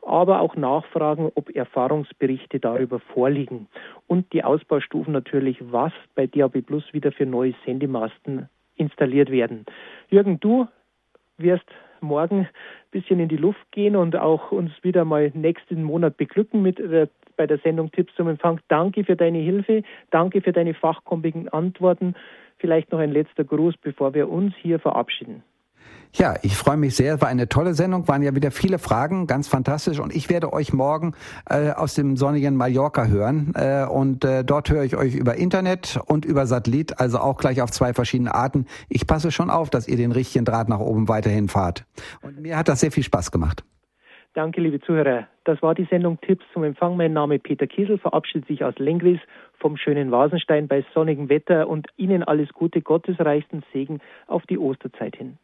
aber auch nachfragen, ob Erfahrungsberichte darüber vorliegen und die Ausbaustufen natürlich, was bei DAB Plus wieder für neue Sendemasten installiert werden. Jürgen, du wirst morgen ein bisschen in die Luft gehen und auch uns wieder mal nächsten Monat beglücken mit der bei der Sendung Tipps zum Empfang. Danke für deine Hilfe, danke für deine fachkundigen Antworten. Vielleicht noch ein letzter Gruß, bevor wir uns hier verabschieden. Ja, ich freue mich sehr. Es war eine tolle Sendung, waren ja wieder viele Fragen, ganz fantastisch. Und ich werde euch morgen äh, aus dem sonnigen Mallorca hören. Äh, und äh, dort höre ich euch über Internet und über Satellit, also auch gleich auf zwei verschiedene Arten. Ich passe schon auf, dass ihr den richtigen Draht nach oben weiterhin fahrt. Und mir hat das sehr viel Spaß gemacht. Danke, liebe Zuhörer. Das war die Sendung Tipps zum Empfang. Mein Name Peter Kiesel, verabschiedet sich aus Lengris vom schönen Vasenstein bei sonnigem Wetter und Ihnen alles Gute, gottesreichsten Segen auf die Osterzeit hin.